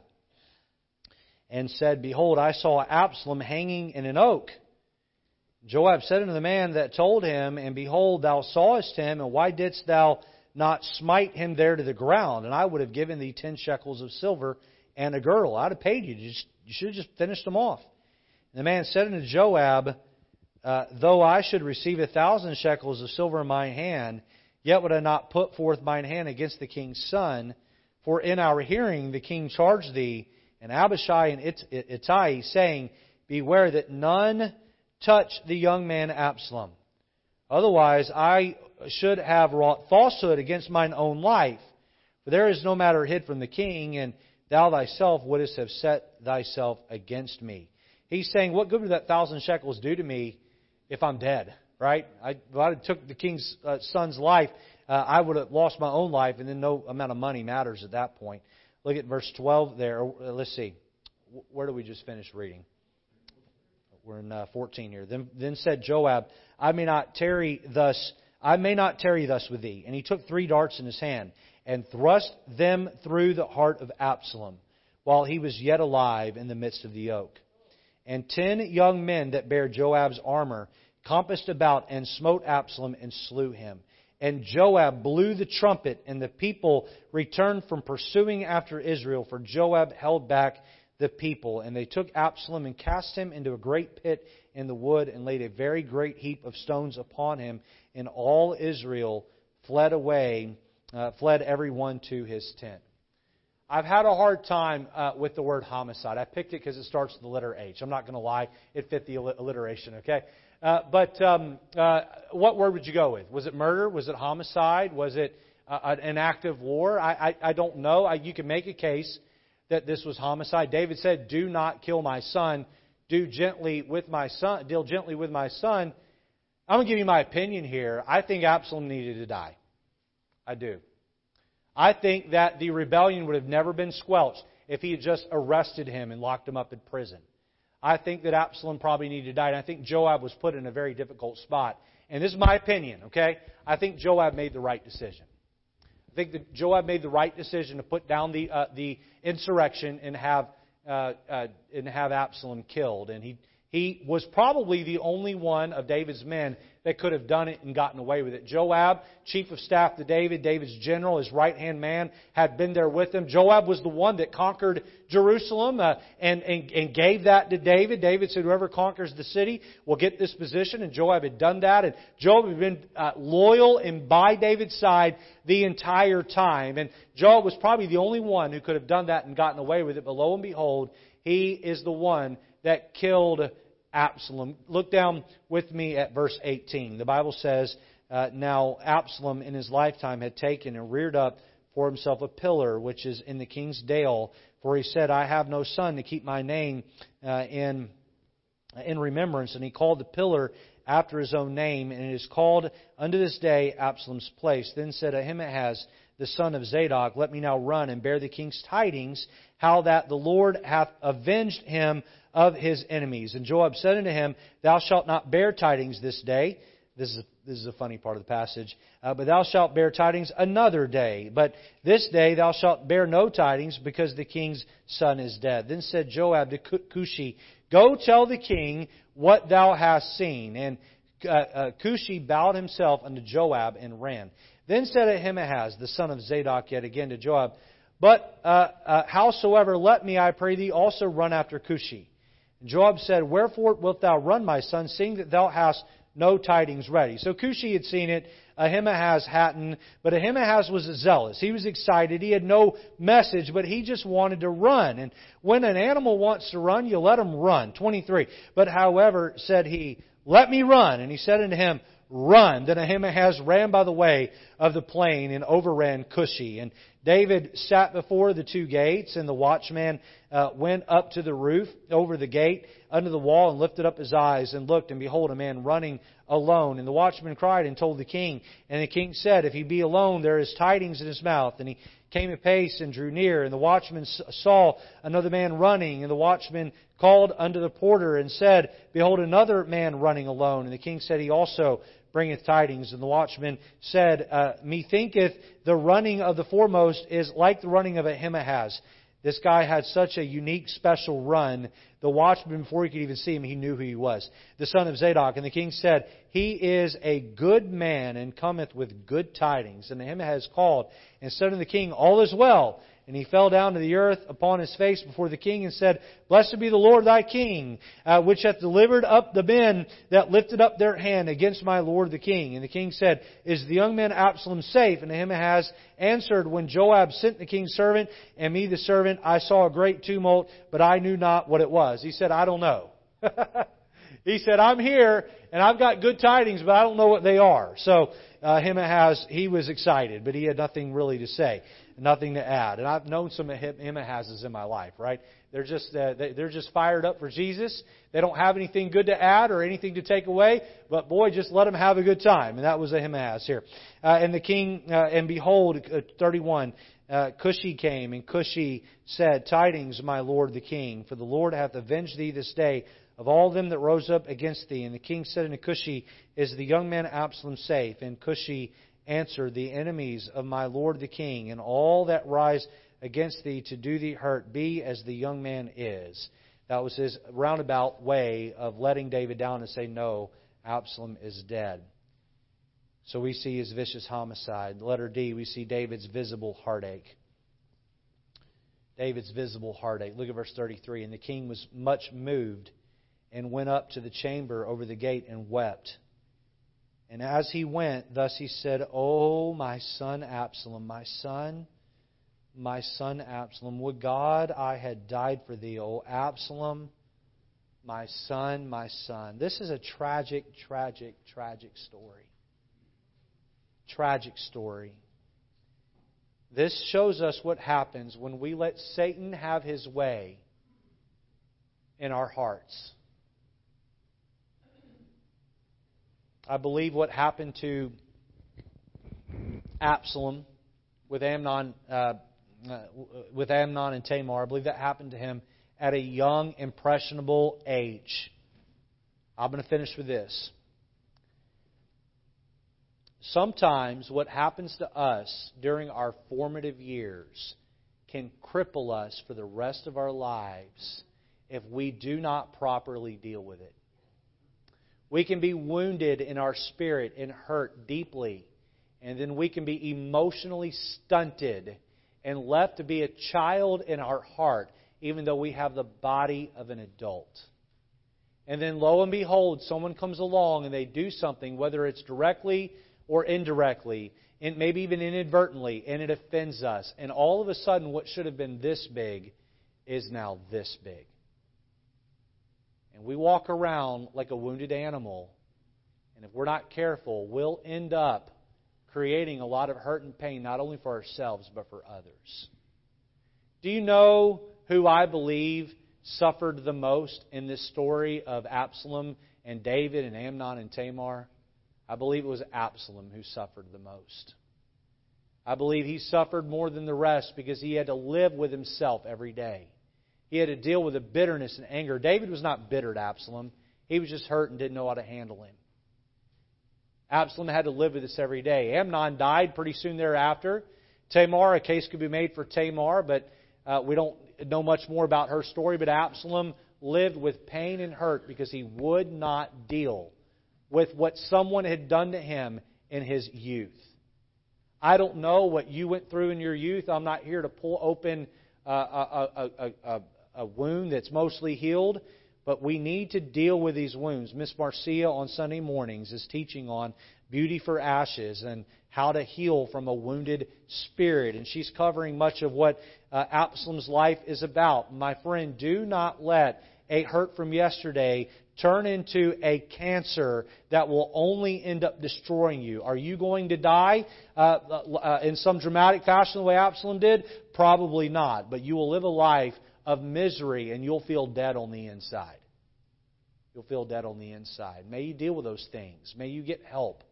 and said, Behold, I saw Absalom hanging in an oak. Joab said unto the man that told him, And behold, thou sawest him, and why didst thou not smite him there to the ground? And I would have given thee ten shekels of silver and a girdle. I'd have paid you. You, should have just finished them off. And the man said unto Joab, uh, though I should receive a thousand shekels of silver in my hand, yet would I not put forth mine hand against the king's son. For in our hearing the king charged thee, and Abishai and Ittai, saying, Beware that none touch the young man Absalom. Otherwise I should have wrought falsehood against mine own life. For there is no matter hid from the king, and thou thyself wouldst have set thyself against me. He's saying, What good would that thousand shekels do to me if I'm dead, right? I, if I took the king's uh, son's life, uh, I would have lost my own life, and then no amount of money matters at that point. Look at verse 12 there. Uh, let's see. Where do we just finish reading? We're in uh, 14 here. Then, then said Joab, I may not tarry thus. I may not tarry thus with thee. And he took three darts in his hand and thrust them through the heart of Absalom while he was yet alive in the midst of the oak. And ten young men that bare Joab's armor compassed about and smote Absalom and slew him. And Joab blew the trumpet, and the people returned from pursuing after Israel, for Joab held back the people. And they took Absalom and cast him into a great pit in the wood, and laid a very great heap of stones upon him. And all Israel fled away, uh, fled every one to his tent. I've had a hard time uh, with the word homicide. I picked it because it starts with the letter H. I'm not going to lie; it fit the alliteration. Okay, uh, but um, uh, what word would you go with? Was it murder? Was it homicide? Was it uh, an act of war? I, I, I don't know. I, you can make a case that this was homicide. David said, "Do not kill my son. Do gently with my son. Deal gently with my son." I'm going to give you my opinion here. I think Absalom needed to die. I do. I think that the rebellion would have never been squelched if he had just arrested him and locked him up in prison. I think that Absalom probably needed to die. And I think Joab was put in a very difficult spot. And this is my opinion, okay? I think Joab made the right decision. I think that Joab made the right decision to put down the, uh, the insurrection and have, uh, uh, and have Absalom killed. And he, he was probably the only one of David's men that could have done it and gotten away with it. Joab, chief of staff to David, David's general, his right hand man, had been there with him. Joab was the one that conquered Jerusalem uh, and, and, and gave that to David. David said, Whoever conquers the city will get this position, and Joab had done that. And Joab had been uh, loyal and by David's side the entire time. And Joab was probably the only one who could have done that and gotten away with it. But lo and behold, he is the one that killed Absalom. Look down with me at verse 18. The Bible says, uh, Now Absalom in his lifetime had taken and reared up for himself a pillar which is in the king's dale, for he said, I have no son to keep my name uh, in, in remembrance. And he called the pillar after his own name, and it is called unto this day Absalom's place. Then said Ahimaaz, the son of Zadok, Let me now run and bear the king's tidings, how that the Lord hath avenged him of his enemies. And Joab said unto him, Thou shalt not bear tidings this day. This is a, this is a funny part of the passage. Uh, but thou shalt bear tidings another day. But this day thou shalt bear no tidings, because the king's son is dead. Then said Joab to Cushi, Go tell the king what thou hast seen. And uh, uh, Cushi bowed himself unto Joab and ran. Then said Ahimaaz, the son of Zadok, yet again to Joab, But uh, uh, howsoever, let me, I pray thee, also run after Cushi And Joab said, Wherefore wilt thou run, my son, seeing that thou hast no tidings ready? So Cushi had seen it, Ahimaaz hadn't, but Ahimaaz was zealous. He was excited. He had no message, but he just wanted to run. And when an animal wants to run, you let him run. 23. But however, said he, Let me run. And he said unto him, Run. Then Ahimaaz ran by the way of the plain and overran Cushi. And David sat before the two gates, and the watchman uh, went up to the roof over the gate under the wall and lifted up his eyes and looked, and behold, a man running alone. And the watchman cried and told the king. And the king said, If he be alone, there is tidings in his mouth. And he came apace and drew near. And the watchman saw another man running. And the watchman called unto the porter and said, Behold, another man running alone. And the king said, He also bringeth tidings. And the watchman said, uh, Methinketh the running of the foremost is like the running of Ahimaaz. This guy had such a unique, special run. The watchman, before he could even see him, he knew who he was. The son of Zadok. And the king said, He is a good man and cometh with good tidings. And Ahimaaz called and said unto the king, All is well. And he fell down to the earth upon his face before the king and said, Blessed be the Lord thy king, uh, which hath delivered up the men that lifted up their hand against my lord the king. And the king said, Is the young man Absalom safe? And Ahimaaz answered, When Joab sent the king's servant, and me the servant, I saw a great tumult, but I knew not what it was. He said, I don't know. *laughs* he said, I'm here, and I've got good tidings, but I don't know what they are. So, uh, Ahimaaz, he was excited, but he had nothing really to say nothing to add. And I've known some Ahimaazes in my life, right? They're just uh, they're just fired up for Jesus. They don't have anything good to add or anything to take away, but boy, just let them have a good time. And that was a Ahimaaz here. Uh, and the king, uh, and behold, uh, 31. Uh, Cushi came, and Cushi said, Tidings, my lord the king, for the Lord hath avenged thee this day of all them that rose up against thee. And the king said unto Cushi, Is the young man Absalom safe? And Cushi answered, The enemies of my lord the king, and all that rise against thee to do thee hurt, be as the young man is. That was his roundabout way of letting David down and say, No, Absalom is dead. So we see his vicious homicide. Letter D, we see David's visible heartache. David's visible heartache. Look at verse 33. And the king was much moved and went up to the chamber over the gate and wept. And as he went, thus he said, O my son Absalom, my son, my son Absalom, would God I had died for thee, O Absalom, my son, my son. This is a tragic, tragic, tragic story. Tragic story. This shows us what happens when we let Satan have his way in our hearts. I believe what happened to Absalom with Amnon, uh, uh, with Amnon and Tamar, I believe that happened to him at a young, impressionable age. I'm going to finish with this. Sometimes what happens to us during our formative years can cripple us for the rest of our lives if we do not properly deal with it. We can be wounded in our spirit and hurt deeply. And then we can be emotionally stunted and left to be a child in our heart, even though we have the body of an adult. And then lo and behold, someone comes along and they do something, whether it's directly or indirectly, and maybe even inadvertently, and it offends us. And all of a sudden, what should have been this big is now this big. And we walk around like a wounded animal. And if we're not careful, we'll end up creating a lot of hurt and pain, not only for ourselves, but for others. Do you know who I believe suffered the most in this story of Absalom and David and Amnon and Tamar? I believe it was Absalom who suffered the most. I believe he suffered more than the rest because he had to live with himself every day. He had to deal with the bitterness and anger. David was not bitter at Absalom. He was just hurt and didn't know how to handle him. Absalom had to live with this every day. Amnon died pretty soon thereafter. Tamar, a case could be made for Tamar, but uh, we don't know much more about her story. But Absalom lived with pain and hurt because he would not deal with what someone had done to him in his youth. I don't know what you went through in your youth. I'm not here to pull open uh, a, a, a, a wound that's mostly healed. But we need to deal with these wounds. Miss Marcia on Sunday mornings is teaching on beauty for ashes and how to heal from a wounded spirit. And she's covering much of what uh, Absalom's life is about. My friend, do not let a hurt from yesterday turn into a cancer that will only end up destroying you. Are you going to die uh, uh, in some dramatic fashion the way Absalom did? Probably not. But you will live a life of misery and you'll feel dead on the inside. You'll feel dead on the inside. May you deal with those things. May you get help.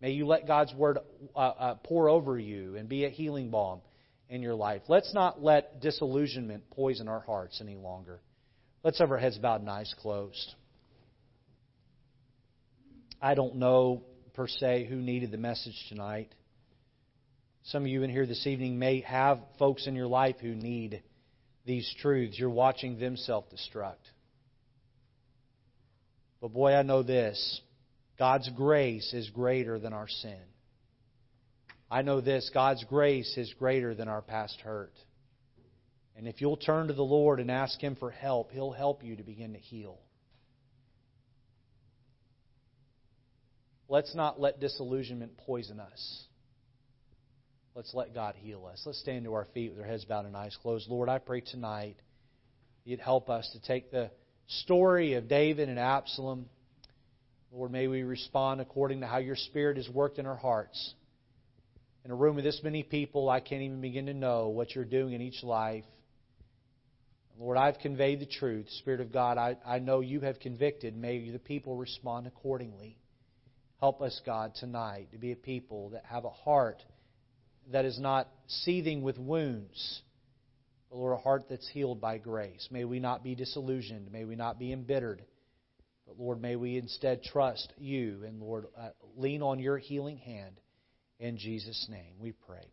May you let God's Word uh, uh, pour over you and be a healing balm in your life. Let's not let disillusionment poison our hearts any longer. Let's have our heads bowed and eyes closed. I don't know per se who needed the message tonight. Some of you in here this evening may have folks in your life who need these truths. You're watching them self destruct. But boy, I know this God's grace is greater than our sin. I know this God's grace is greater than our past hurt. And if you'll turn to the Lord and ask Him for help, He'll help you to begin to heal. Let's not let disillusionment poison us. Let's let God heal us. Let's stand to our feet with our heads bowed and eyes closed. Lord, I pray tonight you'd help us to take the story of David and Absalom. Lord, may we respond according to how your Spirit has worked in our hearts. In a room with this many people, I can't even begin to know what you're doing in each life. Lord, I've conveyed the truth. Spirit of God, I, I know you have convicted. May the people respond accordingly. Help us, God, tonight to be a people that have a heart that is not seething with wounds, but, Lord, a heart that's healed by grace. May we not be disillusioned. May we not be embittered. But, Lord, may we instead trust you and, Lord, uh, lean on your healing hand. In Jesus' name we pray.